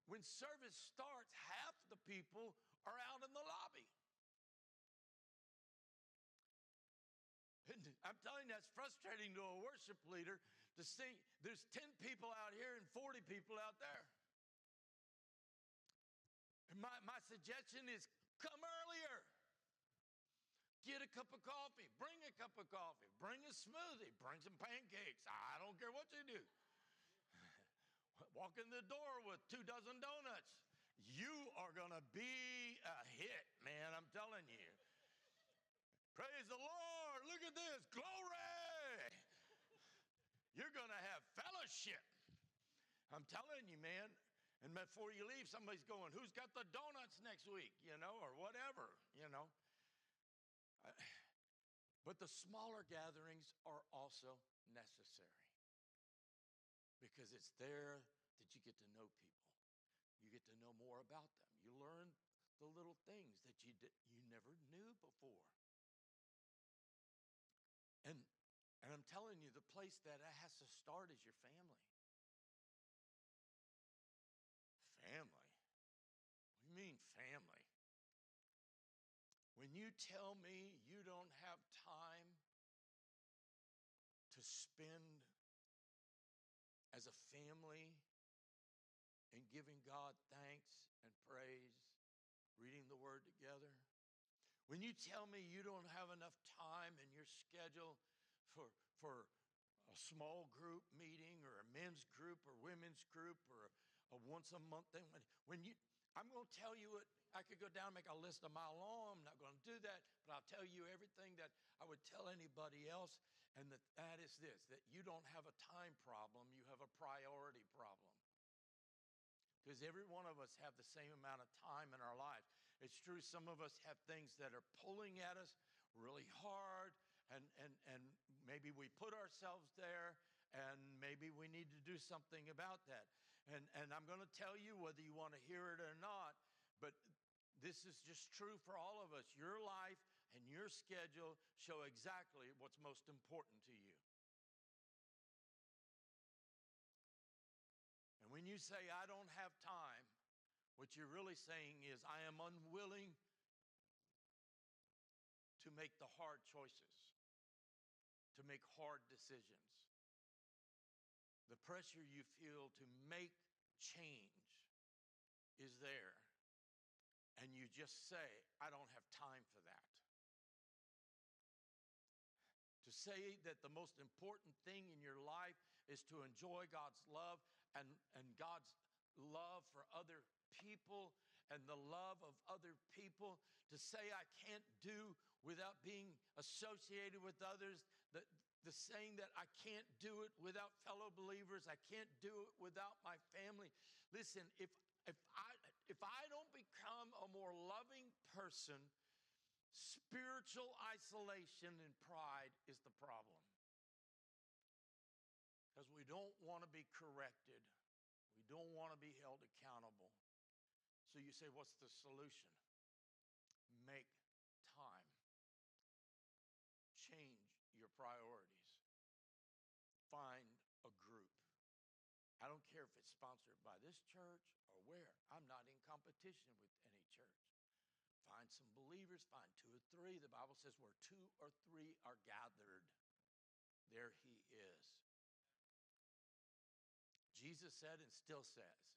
when service starts, half the people are out in the lobby. And I'm telling you, that's frustrating to a worship leader to see there's 10 people out here and 40 people out there. My, my suggestion is come earlier. Get a cup of coffee. Bring a cup of coffee. Bring a smoothie. Bring some pancakes. I don't care what you do. Walk in the door with two dozen donuts. You are going to be a hit, man. I'm telling you. Praise the Lord. Look at this. Glory. You're going to have fellowship. I'm telling you, man. And before you leave, somebody's going, Who's got the donuts next week? You know, or whatever, you know. But the smaller gatherings are also necessary because it's there that you get to know people. You get to know more about them. You learn the little things that you, you never knew before. And, and I'm telling you, the place that has to start is your family. Family? We mean family? When you tell me you don't have time to spend When you tell me you don't have enough time in your schedule for, for a small group meeting or a men's group or women's group or a once a month thing, when, when you, I'm going to tell you what I could go down and make a list a mile long. I'm not going to do that, but I'll tell you everything that I would tell anybody else. And that, that is this that you don't have a time problem, you have a priority problem. Because every one of us have the same amount of time in our lives. It's true, some of us have things that are pulling at us really hard, and, and, and maybe we put ourselves there, and maybe we need to do something about that. And, and I'm going to tell you whether you want to hear it or not, but this is just true for all of us. Your life and your schedule show exactly what's most important to you. And when you say, I don't have time, what you're really saying is, I am unwilling to make the hard choices, to make hard decisions. The pressure you feel to make change is there and you just say, I don't have time for that. To say that the most important thing in your life is to enjoy God's love and, and God's love for other people and the love of other people, to say I can't do without being associated with others, the, the saying that I can't do it without fellow believers, I can't do it without my family. Listen, if, if I if I don't become a more loving person, spiritual isolation and pride is the problem. Because we don't want to be corrected, don't want to be held accountable. So you say, what's the solution? Make time, change your priorities, find a group. I don't care if it's sponsored by this church or where? I'm not in competition with any church. Find some believers, find two or three. The Bible says where two or three are gathered, there he is. Jesus said and still says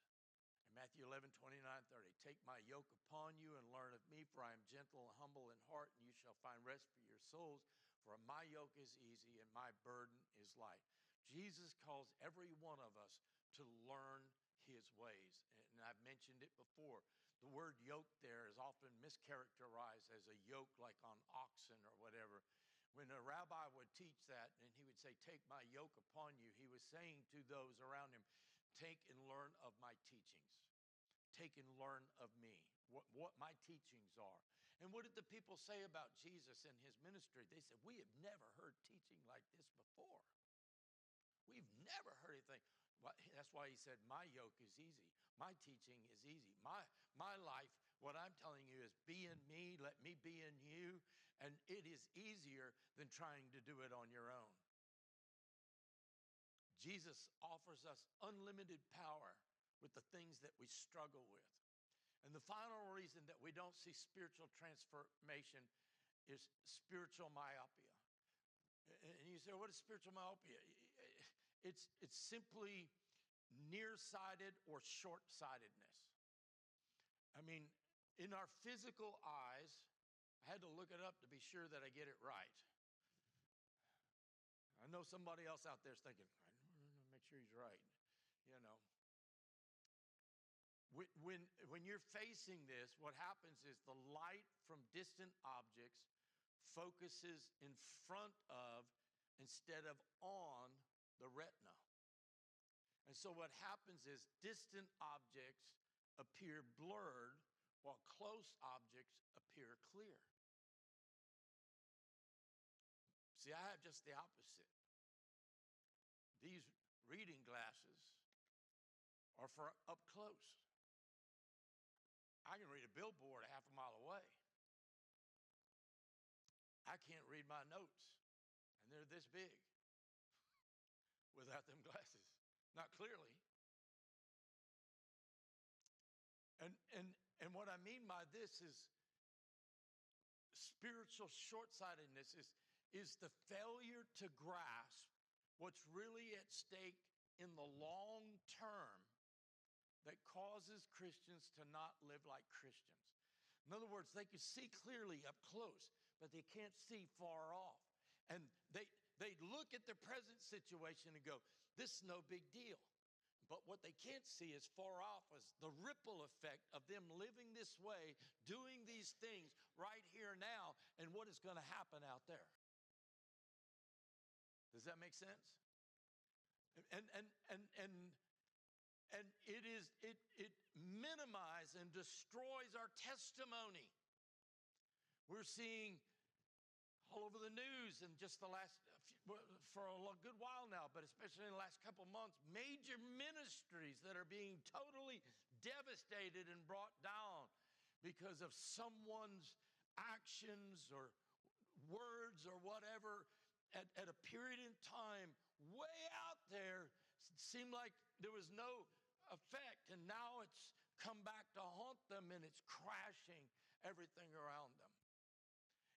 in Matthew 11, 29, 30, Take my yoke upon you and learn of me, for I am gentle and humble in heart, and you shall find rest for your souls. For my yoke is easy and my burden is light. Jesus calls every one of us to learn his ways. And I've mentioned it before. The word yoke there is often mischaracterized as a yoke like on oxen or whatever. When a rabbi would teach that and he would say, Take my yoke upon you, he was saying to those around him, Take and learn of my teachings. Take and learn of me, what, what my teachings are. And what did the people say about Jesus and his ministry? They said, We have never heard teaching like this before. We've never heard anything. That's why he said, My yoke is easy. My teaching is easy. My, my life, what I'm telling you is be in me, let me be in you, and it is easier than trying to do it on your own. Jesus offers us unlimited power with the things that we struggle with. And the final reason that we don't see spiritual transformation is spiritual myopia. And you say, what is spiritual myopia? It's, it's simply nearsighted or short sightedness. I mean, in our physical eyes, I had to look it up to be sure that I get it right. I know somebody else out there is thinking, make sure he's right, you know. When, when you're facing this, what happens is the light from distant objects focuses in front of instead of on the retina. And so what happens is distant objects appear blurred while close objects appear clear. See, I have just the opposite. These reading glasses are for up close. I can read a billboard a half a mile away. I can't read my notes, and they're this big without them glasses, not clearly. And, and, and what I mean by this is spiritual short sightedness is, is the failure to grasp what's really at stake in the long term that causes Christians to not live like Christians. In other words, they can see clearly up close, but they can't see far off. And they, they look at their present situation and go, this is no big deal. But what they can't see as far off as the ripple effect of them living this way, doing these things right here now, and what is going to happen out there. Does that make sense? And and and and and it is it it minimizes and destroys our testimony. We're seeing all over the news in just the last for a good while now, but especially in the last couple months, major ministries that are being totally devastated and brought down because of someone's actions or words or whatever at, at a period in time way out there seemed like there was no effect and now it's come back to haunt them and it's crashing everything around them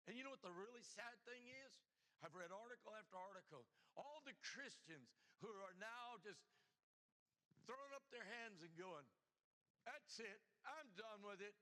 and you know what the really sad thing is I've read article after article. All the Christians who are now just throwing up their hands and going, That's it, I'm done with it.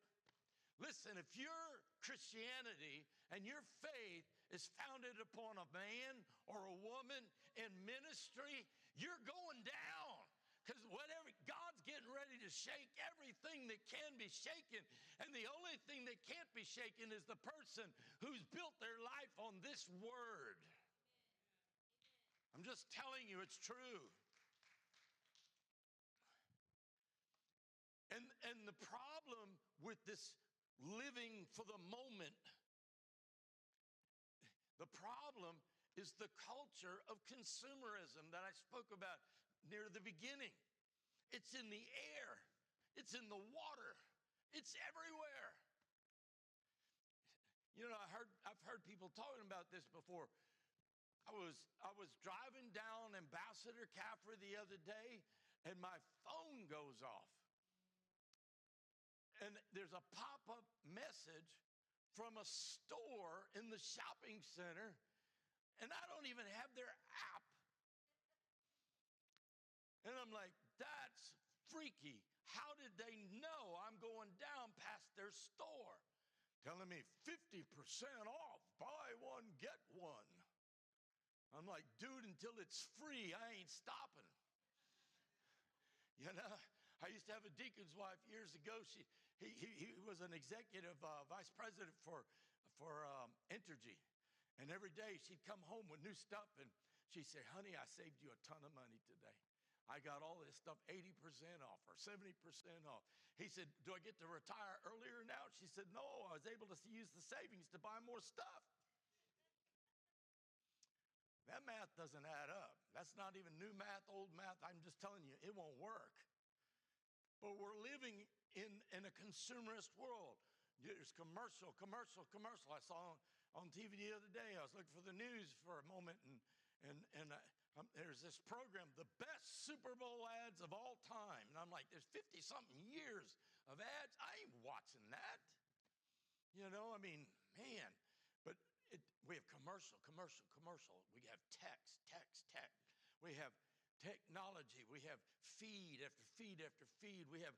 Listen, if your Christianity and your faith is founded upon a man or a woman in ministry, you're going down. Because whatever, God's getting ready to shake everything that can be shaken. And the only thing that can't be shaken is the person who's built their life on this word. I'm just telling you, it's true. And, and the problem with this living for the moment, the problem is the culture of consumerism that I spoke about near the beginning. It's in the air, it's in the water, it's everywhere. You know, I heard, I've heard people talking about this before. I was, I was driving down Ambassador Caffery the other day, and my phone goes off. And there's a pop up message from a store in the shopping center, and I don't even have their app and I'm like, that's freaky. How did they know I'm going down past their store? Telling me 50% off, buy one, get one. I'm like, dude, until it's free, I ain't stopping. You know, I used to have a deacon's wife years ago. She, he, he, he was an executive uh, vice president for, for um, Entergy. And every day she'd come home with new stuff and she'd say, honey, I saved you a ton of money today. I got all this stuff 80% off or 70% off. He said, Do I get to retire earlier now? She said, No, I was able to use the savings to buy more stuff. That math doesn't add up. That's not even new math, old math. I'm just telling you, it won't work. But we're living in, in a consumerist world. There's commercial, commercial, commercial. I saw on, on TV the other day, I was looking for the news for a moment, and, and, and I, um, there's this program, the best Super Bowl ads of all time. And I'm like, there's 50 something years of ads. I ain't watching that. You know, I mean, man, but it, we have commercial, commercial, commercial. We have text, text, text. We have technology. We have feed after feed after feed. We have,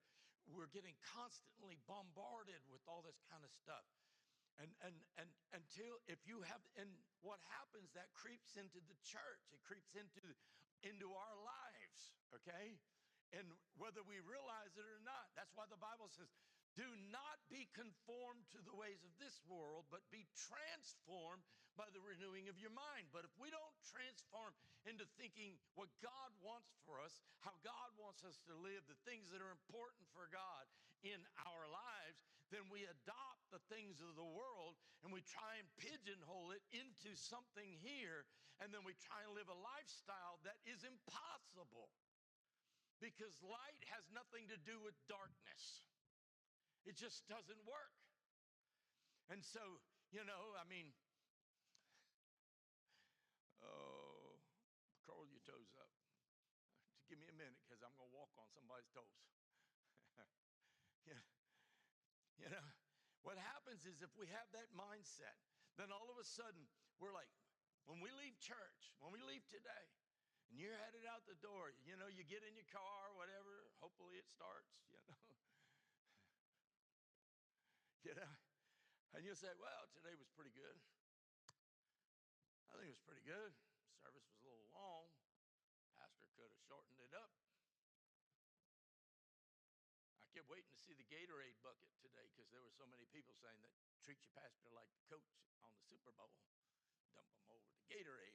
we're getting constantly bombarded with all this kind of stuff. And, and, and until if you have, and what happens, that creeps into the church. It creeps into, into our lives, okay? And whether we realize it or not, that's why the Bible says, do not be conformed to the ways of this world, but be transformed by the renewing of your mind. But if we don't transform into thinking what God wants for us, how God wants us to live, the things that are important for God in our lives, then we adopt the things of the world and we try and pigeonhole it into something here, and then we try and live a lifestyle that is impossible because light has nothing to do with darkness. It just doesn't work. And so, you know, I mean, oh, curl your toes up. Give me a minute because I'm going to walk on somebody's toes. yeah. You know, what happens? happens is if we have that mindset, then all of a sudden we're like, when we leave church, when we leave today, and you're headed out the door, you know, you get in your car, whatever, hopefully it starts, you know. you know, and you'll say, well, today was pretty good. I think it was pretty good. Service was a little long. Pastor could have shortened it up. Waiting to see the Gatorade bucket today because there were so many people saying that treat your pastor like the coach on the Super Bowl. Dump them over to Gatorade.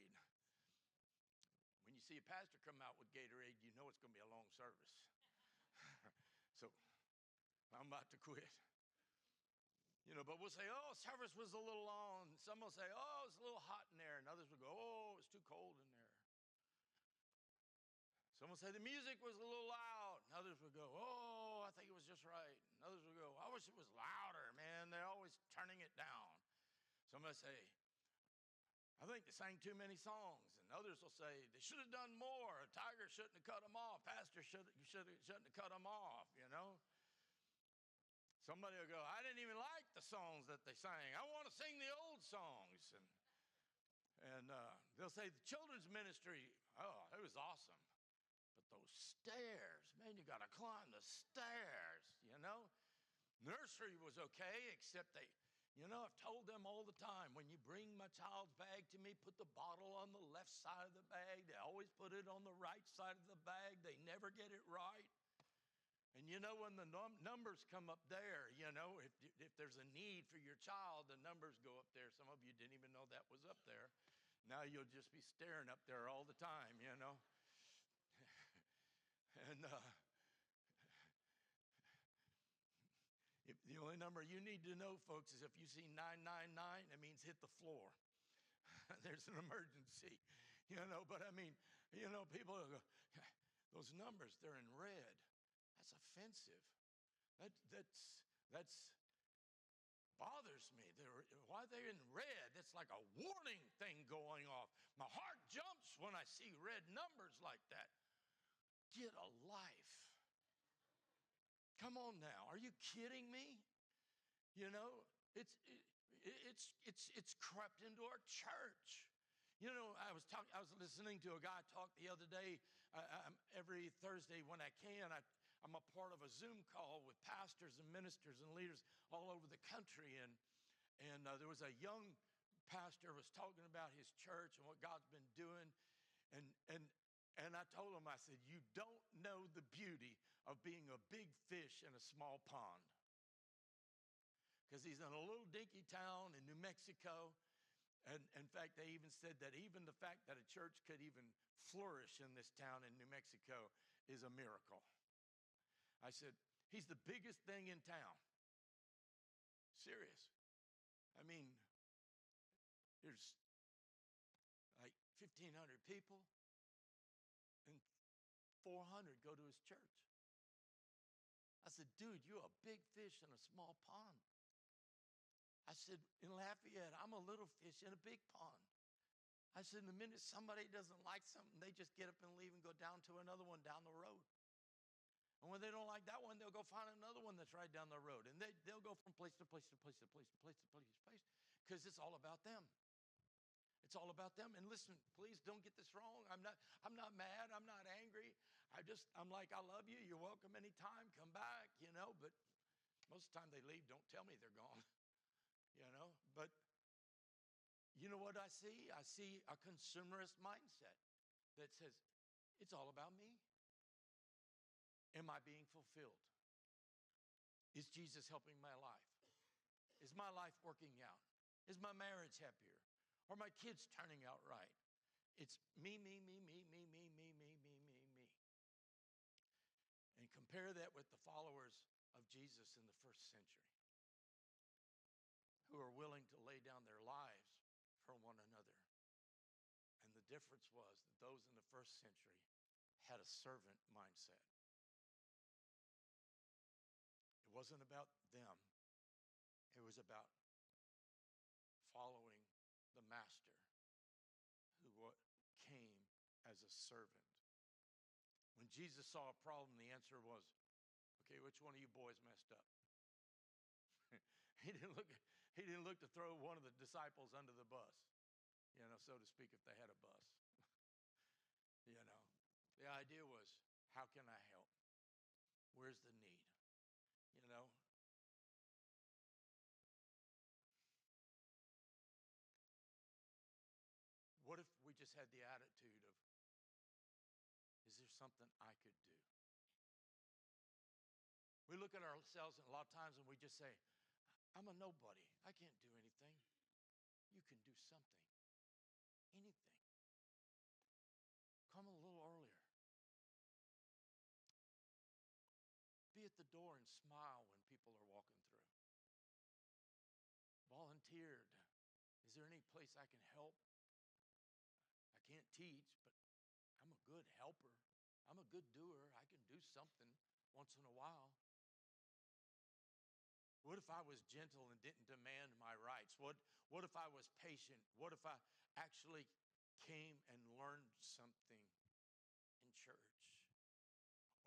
When you see a pastor come out with Gatorade, you know it's going to be a long service. so I'm about to quit. You know, but we'll say, oh, service was a little long. Some will say, oh, it's a little hot in there. And others will go, oh, it's too cold in there. Some will say the music was a little loud. And others will go, oh, think it was just right. And others will go, I wish it was louder, man. They're always turning it down. Some will say, I think they sang too many songs. And others will say, they should have done more. A tiger shouldn't have cut them off. Pastor should, should, shouldn't have cut them off, you know? Somebody will go, I didn't even like the songs that they sang. I want to sing the old songs. And, and uh, they'll say, the children's ministry, oh, it was awesome. Those stairs, man, you got to climb the stairs, you know? Nursery was okay, except they, you know, I've told them all the time when you bring my child's bag to me, put the bottle on the left side of the bag. They always put it on the right side of the bag, they never get it right. And you know, when the num- numbers come up there, you know, if, if there's a need for your child, the numbers go up there. Some of you didn't even know that was up there. Now you'll just be staring up there all the time, you know. And uh, if the only number you need to know, folks, is if you see 999, it means hit the floor. there's an emergency, you know. But I mean, you know, people go, those numbers, they're in red That's offensive. That, that's, that's bothers me. They're, why they're in red? It's like a warning thing going off. My heart jumps when I see red numbers like that. Get a life. Come on now. Are you kidding me? You know, it's it, it's it's it's crept into our church. You know, I was talking. I was listening to a guy talk the other day. Uh, every Thursday when I can, I I'm a part of a Zoom call with pastors and ministers and leaders all over the country. And, and uh, there was a young pastor was talking about his church and what God's been doing. And, and, and I told him, I said, You don't know the beauty of being a big fish in a small pond. Because he's in a little dinky town in New Mexico. And in fact, they even said that even the fact that a church could even flourish in this town in New Mexico is a miracle. I said, He's the biggest thing in town. Serious. I mean, there's like 1,500 people, 400 go to his church. I said, dude, you're a big fish in a small pond. I said, in Lafayette, I'm a little fish in a big pond. I said, the minute somebody doesn't like something, they just get up and leave and go down to another one down the road. And when they don't like that one, they'll go find another one that's right down the road. And they, they'll go from place to place to place to place to place to place to place because it's all about them. It's all about them. And listen, please don't get this wrong. I'm not, I'm not mad. I'm not angry. I just, I'm like, I love you. You're welcome anytime. Come back, you know. But most of the time they leave, don't tell me they're gone, you know. But you know what I see? I see a consumerist mindset that says, it's all about me. Am I being fulfilled? Is Jesus helping my life? Is my life working out? Is my marriage happier? Are my kids turning out right? It's me, me, me, me, me, me, me, me, me, me, me. And compare that with the followers of Jesus in the first century who are willing to lay down their lives for one another. And the difference was that those in the first century had a servant mindset It wasn't about them, it was about following the master who came as a servant. Jesus saw a problem, the answer was, okay, which one of you boys messed up? he didn't look he didn't look to throw one of the disciples under the bus, you know, so to speak, if they had a bus. you know, the idea was, how can I help? Where's the need? You know, what if we just had the attitude something I could do? We look at ourselves a lot of times and we just say, I'm a nobody. I can't do anything. You can do something. Anything. Come a little earlier. Be at the door and smile when people are walking through. Volunteered. Is there any place I can help? I can't teach, but I'm a good helper. I'm a good doer. I can do something once in a while. What if I was gentle and didn't demand my rights? What, what if I was patient? What if I actually came and learned something in church?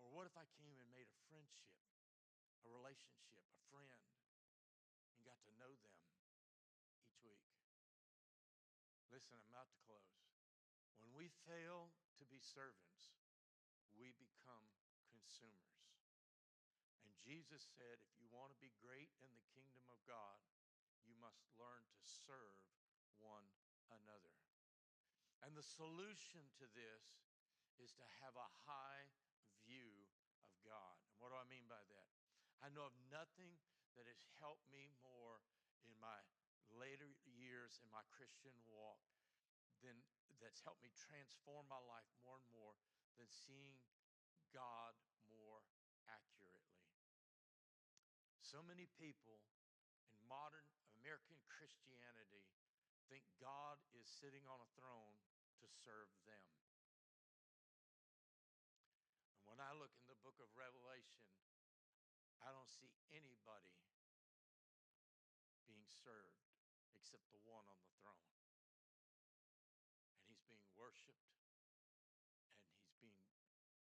Or what if I came and made a friendship, a relationship, a friend, and got to know them each week? Listen, I'm about to close. When we fail to be servants, we become consumers. And Jesus said, if you want to be great in the kingdom of God, you must learn to serve one another. And the solution to this is to have a high view of God. And what do I mean by that? I know of nothing that has helped me more in my later years in my Christian walk than that's helped me transform my life more and more than seeing God more accurately. So many people in modern American Christianity think God is sitting on a throne to serve them. And when I look in the book of Revelation, I don't see anybody being served except the one on the throne. And he's being worshiped, and he's being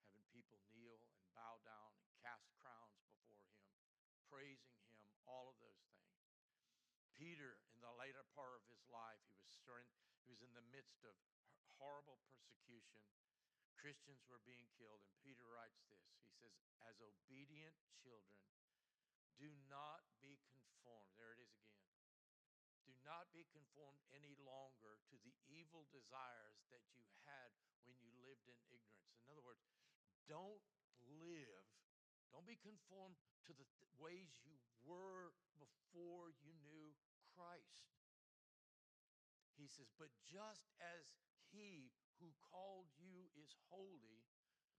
having people kneel and bow down and cast crowns before him praising him, all of those things. Peter, in the later part of his life, he was, starting, he was in the midst of horrible persecution. Christians were being killed, and Peter writes this. He says, As obedient children, do not be conformed. There it is again. Do not be conformed any longer to the evil desires that you had when you lived in ignorance. In other words, don't live, don't be conformed to the th- ways you were before you knew Christ. He says, But just as he who called you is holy,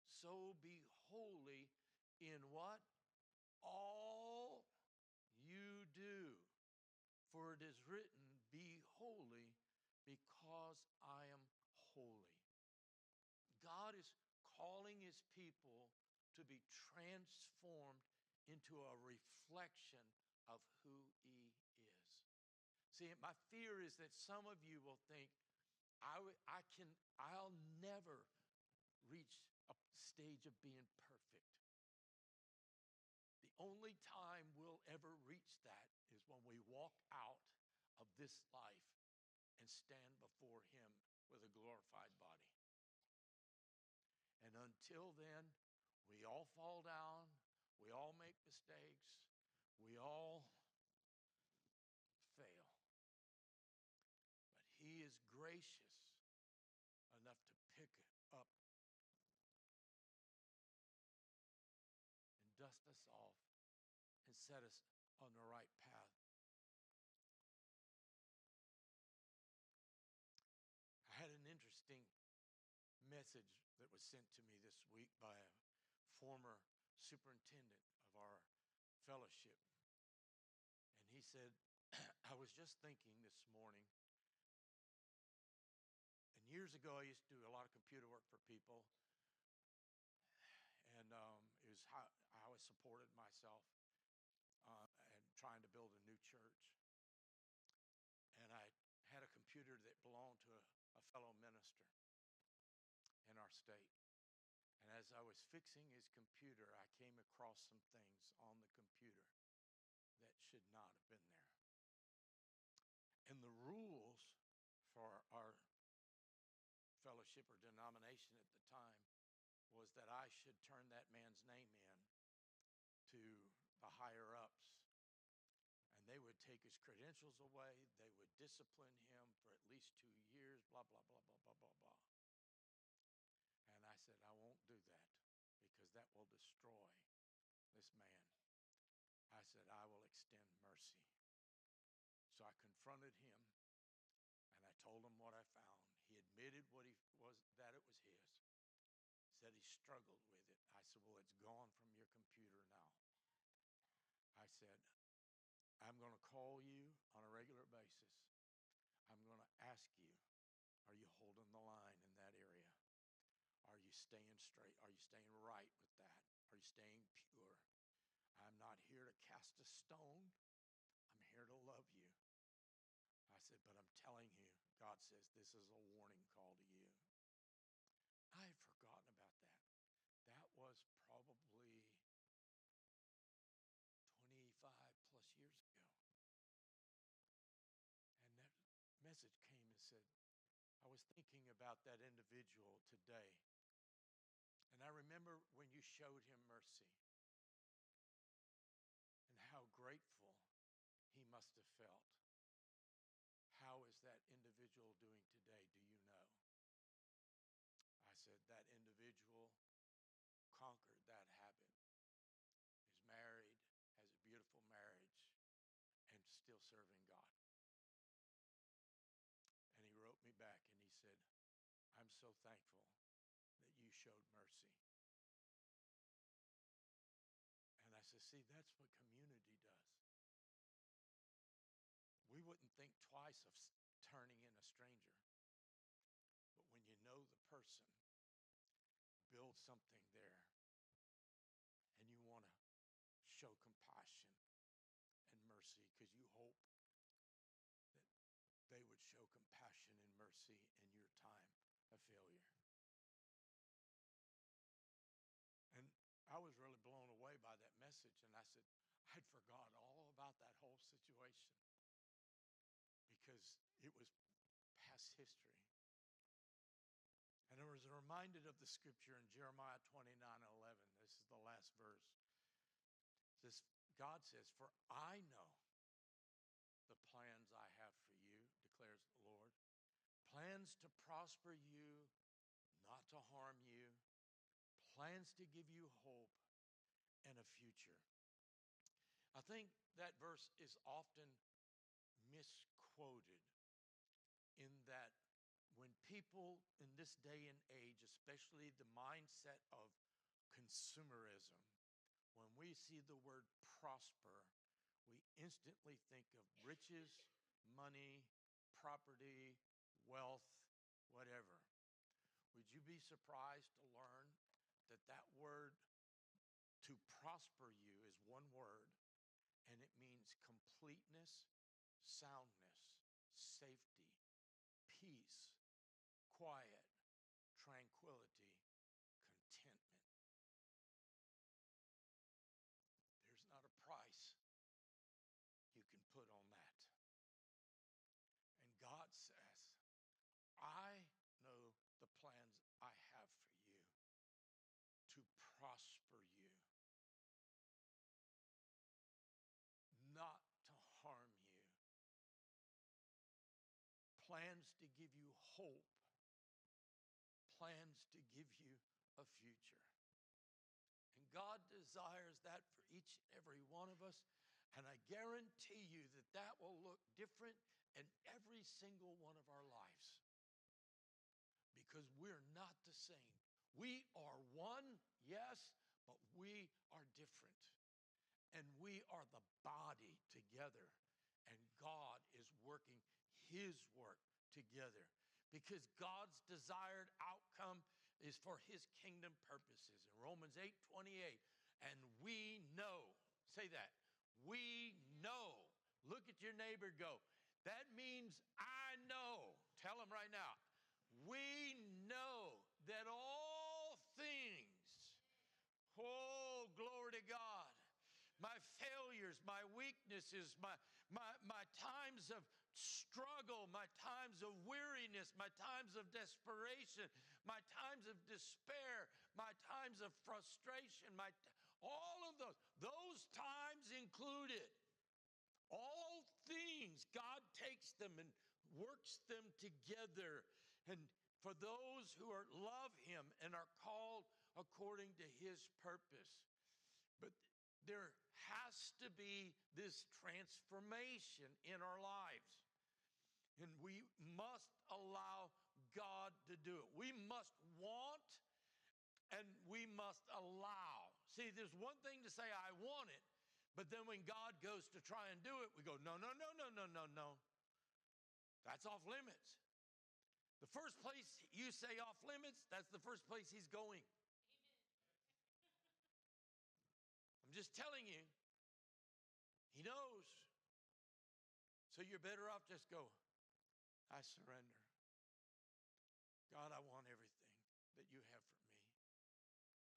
so be holy in what? All you do. For it is written, Be holy because I am holy. God is calling his people to be transformed into a reflection of who he is. See, my fear is that some of you will think, I, I can, I'll never reach a stage of being perfect. The only time we'll ever reach that is when we walk out of this life and stand before him with a glorified body. And until then, we all fall down, we all make mistakes. We all gracious enough to pick it up and dust us off and set us on the right path. I had an interesting message that was sent to me this week by a former superintendent of our fellowship. And he said, I was just thinking this morning, years ago I used to do a lot of computer work for people, and um, it was how, I supported myself uh, and trying to build a new church. And I had a computer that belonged to a, a fellow minister in our state. And as I was fixing his computer, I came across some things on the computer. that should not have been there. And the rules for our fellowship or denomination at the time was that I should turn that man's name in to the higher ups. And they would take his credentials away, they would discipline him for at least two years, blah, blah, blah, blah, blah, blah, blah. And I said, I won't do that because that will destroy this man. I said, I will extend mercy. So I confronted him and I told him what I found. He admitted what he was that it was his. Said he struggled with it. I said, Well, it's gone from your computer now. I said, I'm going to call you on a regular basis. I'm going to ask you, are you holding the line in that area? Are you staying straight? Are you staying right with that? Are you staying pure? I'm not here to cast a stone. I'm here to love you. I said, but I'm telling you, God says this is a warning call to you. I had forgotten about that. That was probably 25 plus years ago. And that message came and said, I was thinking about that individual today. And I remember when you showed him mercy and how grateful he must have felt. How is that individual doing today? Do you know? I said, that individual conquered that habit, is married, has a beautiful marriage, and still serving God. And he wrote me back and he said, I'm so thankful that you showed mercy. And I said, see, that's what community does. We wouldn't think twice of turning in a stranger. But when you know the person, build something there, and you want to show compassion and mercy because you hope that they would show compassion and mercy in your time of failure. And I was really blown away by that message, and I said, I'd forgot all about that whole situation because it was past history. And I was reminded of the scripture in Jeremiah 29 11. This is the last verse. Says, God says, For I know the plans I have for you, declares the Lord. Plans to prosper you, not to harm you, plans to give you hope and a future. I think that verse is often misquoted in that people in this day and age, especially the mindset of consumerism, when we see the word prosper, we instantly think of riches, money, property, wealth, whatever. Would you be surprised to learn that that word to prosper you is one word and it means completeness, soundness, safety, peace, quiet, tranquility, contentment. There's not a price you can put on that. And God says, I know the plans I have for you to prosper you, not to harm you plans to give you hope, plans to give you a future. And God desires that for each and every one of us. And I guarantee you that that will look different in every single one of our lives because we're not the same. We are one, yes, but we are different. And we are the body together. And God is working his work together because God's desired outcome is for his kingdom purposes. In Romans 8 28, and we know, say that, we know. Look at your neighbor, go. That means I know. Tell him right now. We know that all things, oh, glory to God, my failures, my weaknesses, my, my, my times of struggle, my times of weariness, my times of desperation, my times of despair, my times of frustration, my all of those, those times included. All things, God takes them and works them together. And for those who are love him and are called according to his purpose. But there has to be this transformation in our lives. And we must allow God to do it. We must want and we must allow. See, there's one thing to say, I want it, but then when God goes to try and do it, we go, no, no, no, no, no, no, no. That's off limits. The first place you say off limits, that's the first place he's going. I'm just telling you, he knows. So you're better off just go, I surrender. God, I want everything that you have for me.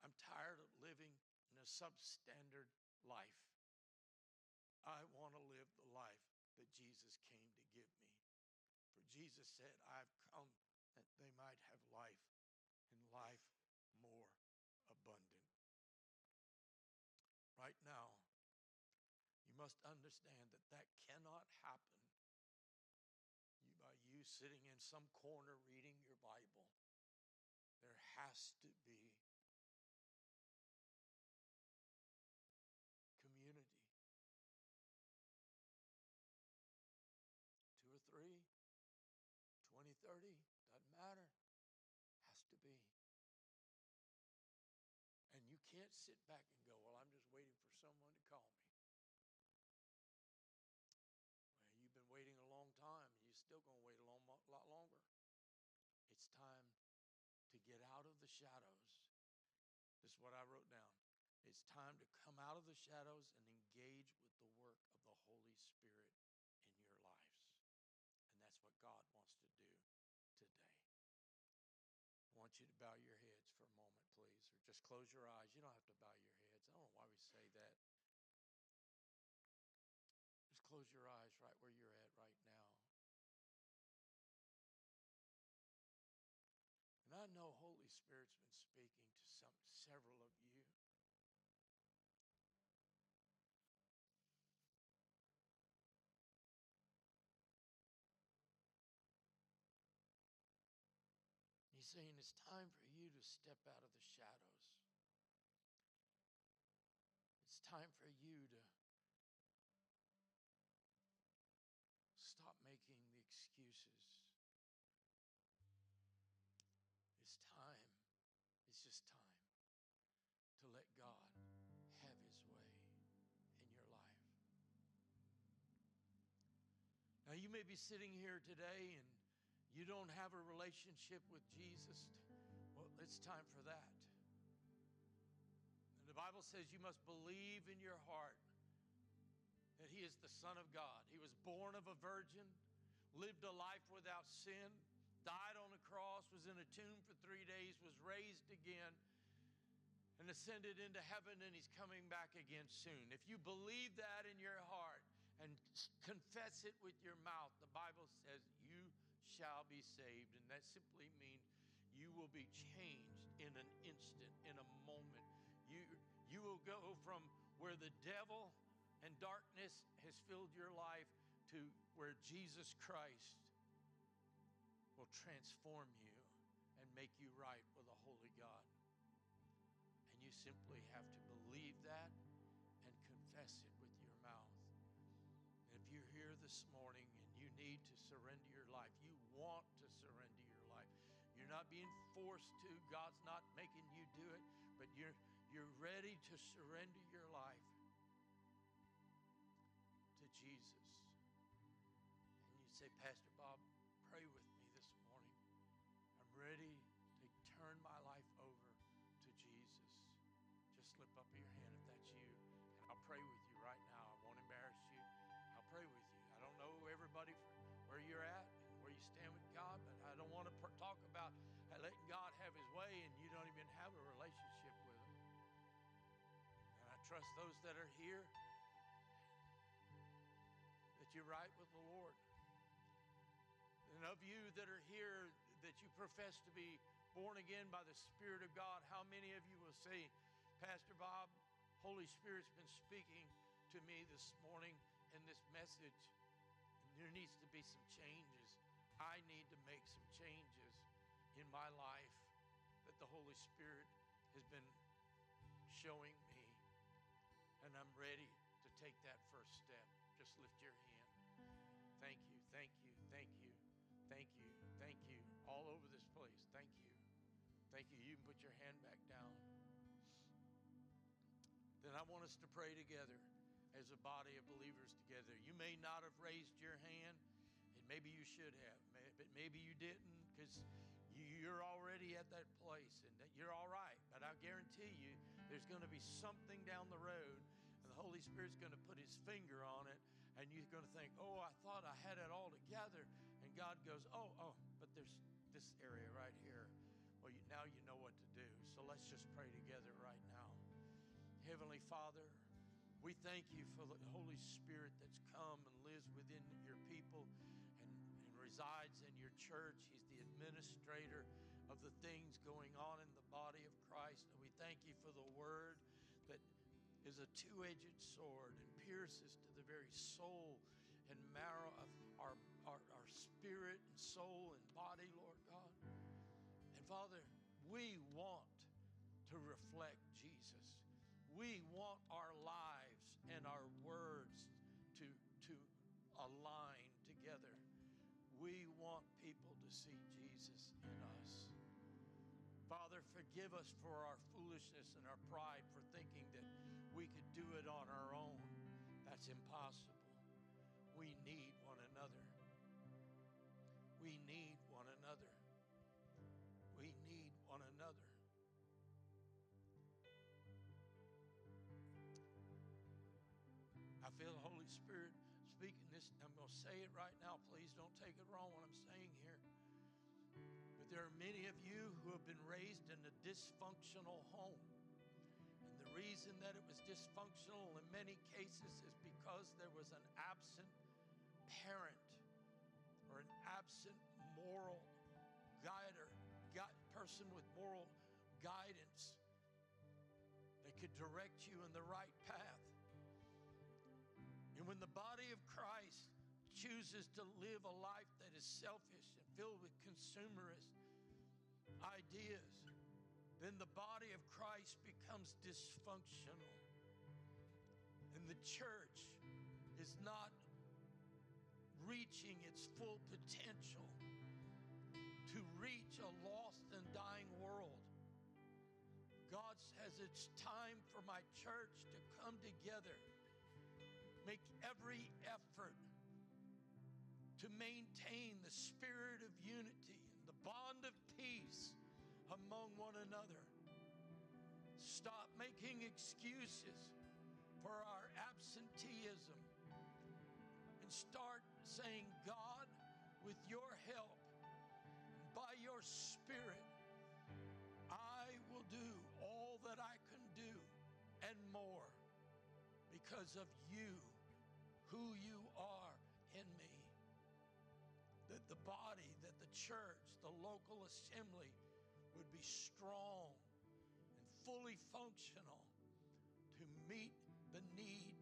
I'm tired of living in a substandard life. I want to live the life that Jesus came to give me. For Jesus said, I've come that they might have life and life more abundant. Right now, you must understand that that sitting in some corner reading your Bible. There has to be community. Two or three, 20, 30, doesn't matter. Has to be. And you can't sit back and go, Well, I'm just waiting for someone to call me. Well, you've been waiting a long time, and you're still going to wait a long, lot longer. It's time to get out of the shadows. This is what I wrote down. It's time to come out of the shadows and engage with the work of the Holy Spirit in your lives. And that's what God wants to do today. I want you to bow your heads for a moment. Please, or just close your eyes. You don't have to bow your heads. I don't know why we say that. Just close your eyes right where you're at right now. And I know Holy Spirit's been speaking to some several of you. He's saying it's time for you to step out of the shadows It's time for you to stop making the excuses. It's time. It's just time to let God have his way in your life. Now, you may be sitting here today and you don't have a relationship with Jesus. Well, it's time for that. The Bible says you must believe in your heart that He is the Son of God. He was born of a virgin, lived a life without sin, died on a cross, was in a tomb for three days, was raised again, and ascended into heaven, and He's coming back again soon. If you believe that in your heart and confess it with your mouth, the Bible says you shall be saved. And that simply means you will be changed in an instant, in a moment you, you will go from where the devil and darkness has filled your life to where Jesus Christ will transform you and make you right with a holy God. And you simply have to believe that and confess it with your mouth. And if you're here this morning and you need to surrender your life, not being forced to, God's not making you do it, but you're you're ready to surrender your life to Jesus. And you say, Pastor trust those that are here. That you're right with the Lord. And of you that are here that you profess to be born again by the Spirit of God, how many of you will say, Pastor Bob, Holy Spirit's been speaking to me this morning in this message, and there needs to be some changes. I need to make some changes in my life that the Holy Spirit has been showing me, and I'm ready to take that first step. Just lift your hand. Thank you, thank you, thank you, thank you, thank you. All over this place. Thank you. Thank you. You can put your hand back down. Then I want us to pray together as a body of believers together. You may not have raised your hand, and maybe you should have, but maybe you didn't because you're already at that place and you're all right. But I guarantee you, there's going to be something down the road, the Holy Spirit's going to put his finger on it, and you're going to think, oh, I thought I had it all together. And God goes, oh, oh, but there's this area right here. Well, you, now you know what to do. So let's just pray together right now. Heavenly Father, we thank you for the Holy Spirit that's come and lives within your people and, and resides in your church. He's the administrator of the things going on in the body of Christ. And we thank you for the word is a two edged sword and pierces to the very soul and marrow of our, our, our spirit and soul and body, Lord God. And Father, we want to reflect Jesus. We want our lives and our words to, to align together. We want people to see Jesus in us. Father, forgive us for our foolishness and our pride for do it on our own. That's impossible. We need one another. We need one another. We need one another. I feel the Holy Spirit speaking this. I'm going to say it right now. Please don't take it wrong what I'm saying here. But there are many of you who have been raised in a dysfunctional home. Reason that it was dysfunctional in many cases is because there was an absent parent or an absent moral guider, person with moral guidance that could direct you in the right path. And when the body of Christ chooses to live a life that is selfish and filled with consumerist ideas, then the body of Christ becomes dysfunctional. And the church is not reaching its full potential to reach a lost and dying world. God says it's time for my church to come together, make every effort to maintain the spirit of unity and the bond of peace among one another. Stop making excuses for our absenteeism and start saying, God, with your help, by your Spirit, I will do all that I can do and more because of you, who you are in me. That the body, that the church, the local assembly strong and fully functional to meet the needs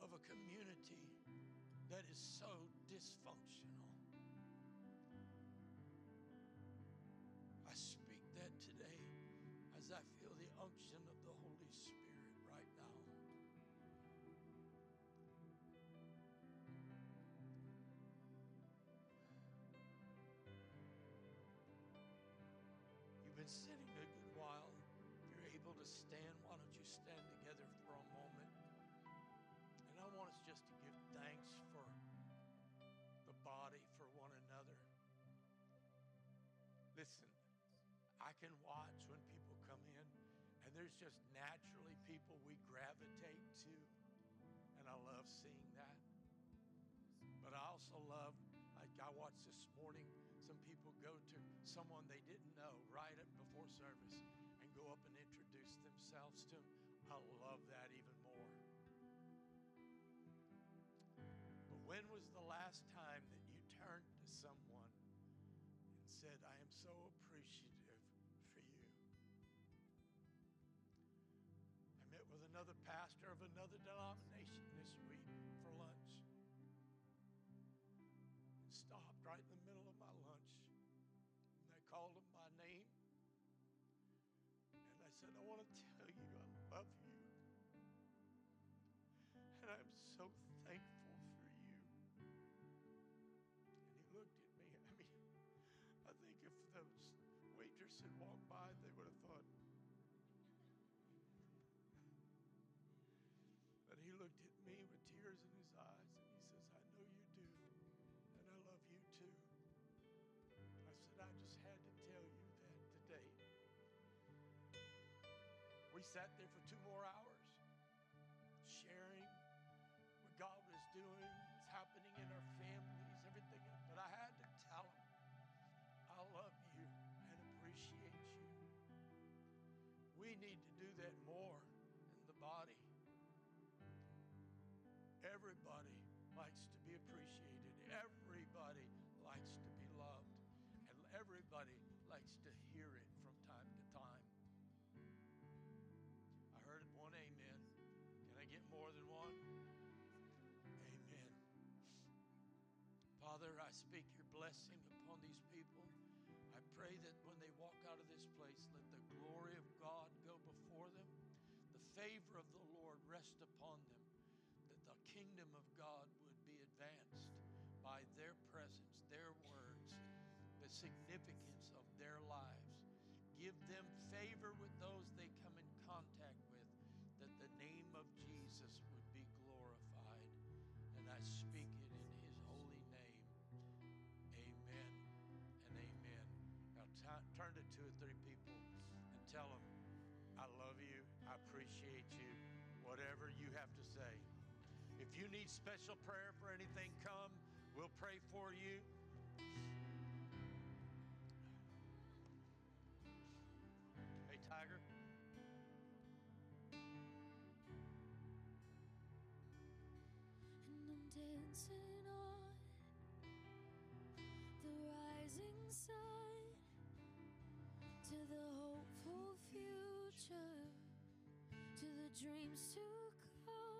of a community that is so dysfunctional. Stand, why don't you stand together for a moment? And I want us just to give thanks for the body, for one another. Listen, I can watch when people come in, and there's just naturally people we gravitate to, and I love seeing that. But I also love, like I watched this morning, some people go to someone they didn't know right before service themselves to them. I love that even more. But When was the last time that you turned to someone and said, I am so appreciative for you? I met with another pastor of another denomination this week for lunch. Stopped right in the middle of my lunch. And I called him by name. And I said, I want to waitress walked by, they would have thought. But he looked at me with tears in his eyes and he says, I know you do. And I love you too. I said, I just had to tell you that today. We sat there for two more hours need to do that more in the body. Everybody likes to be appreciated. Everybody likes to be loved. And everybody likes to hear it from time to time. I heard one amen. Can I get more than one? Amen. Father, I speak your blessing upon these people. I pray that when significance of their lives. Give them favor with those they come in contact with, that the name of Jesus would be glorified. And I speak it in his holy name. Amen and amen. Now t- turn to two or three people and tell them, I love you, I appreciate you, whatever you have to say. If you need special prayer for anything, come. We'll pray for you. Dancing on the rising sun to the hopeful future, to the dreams to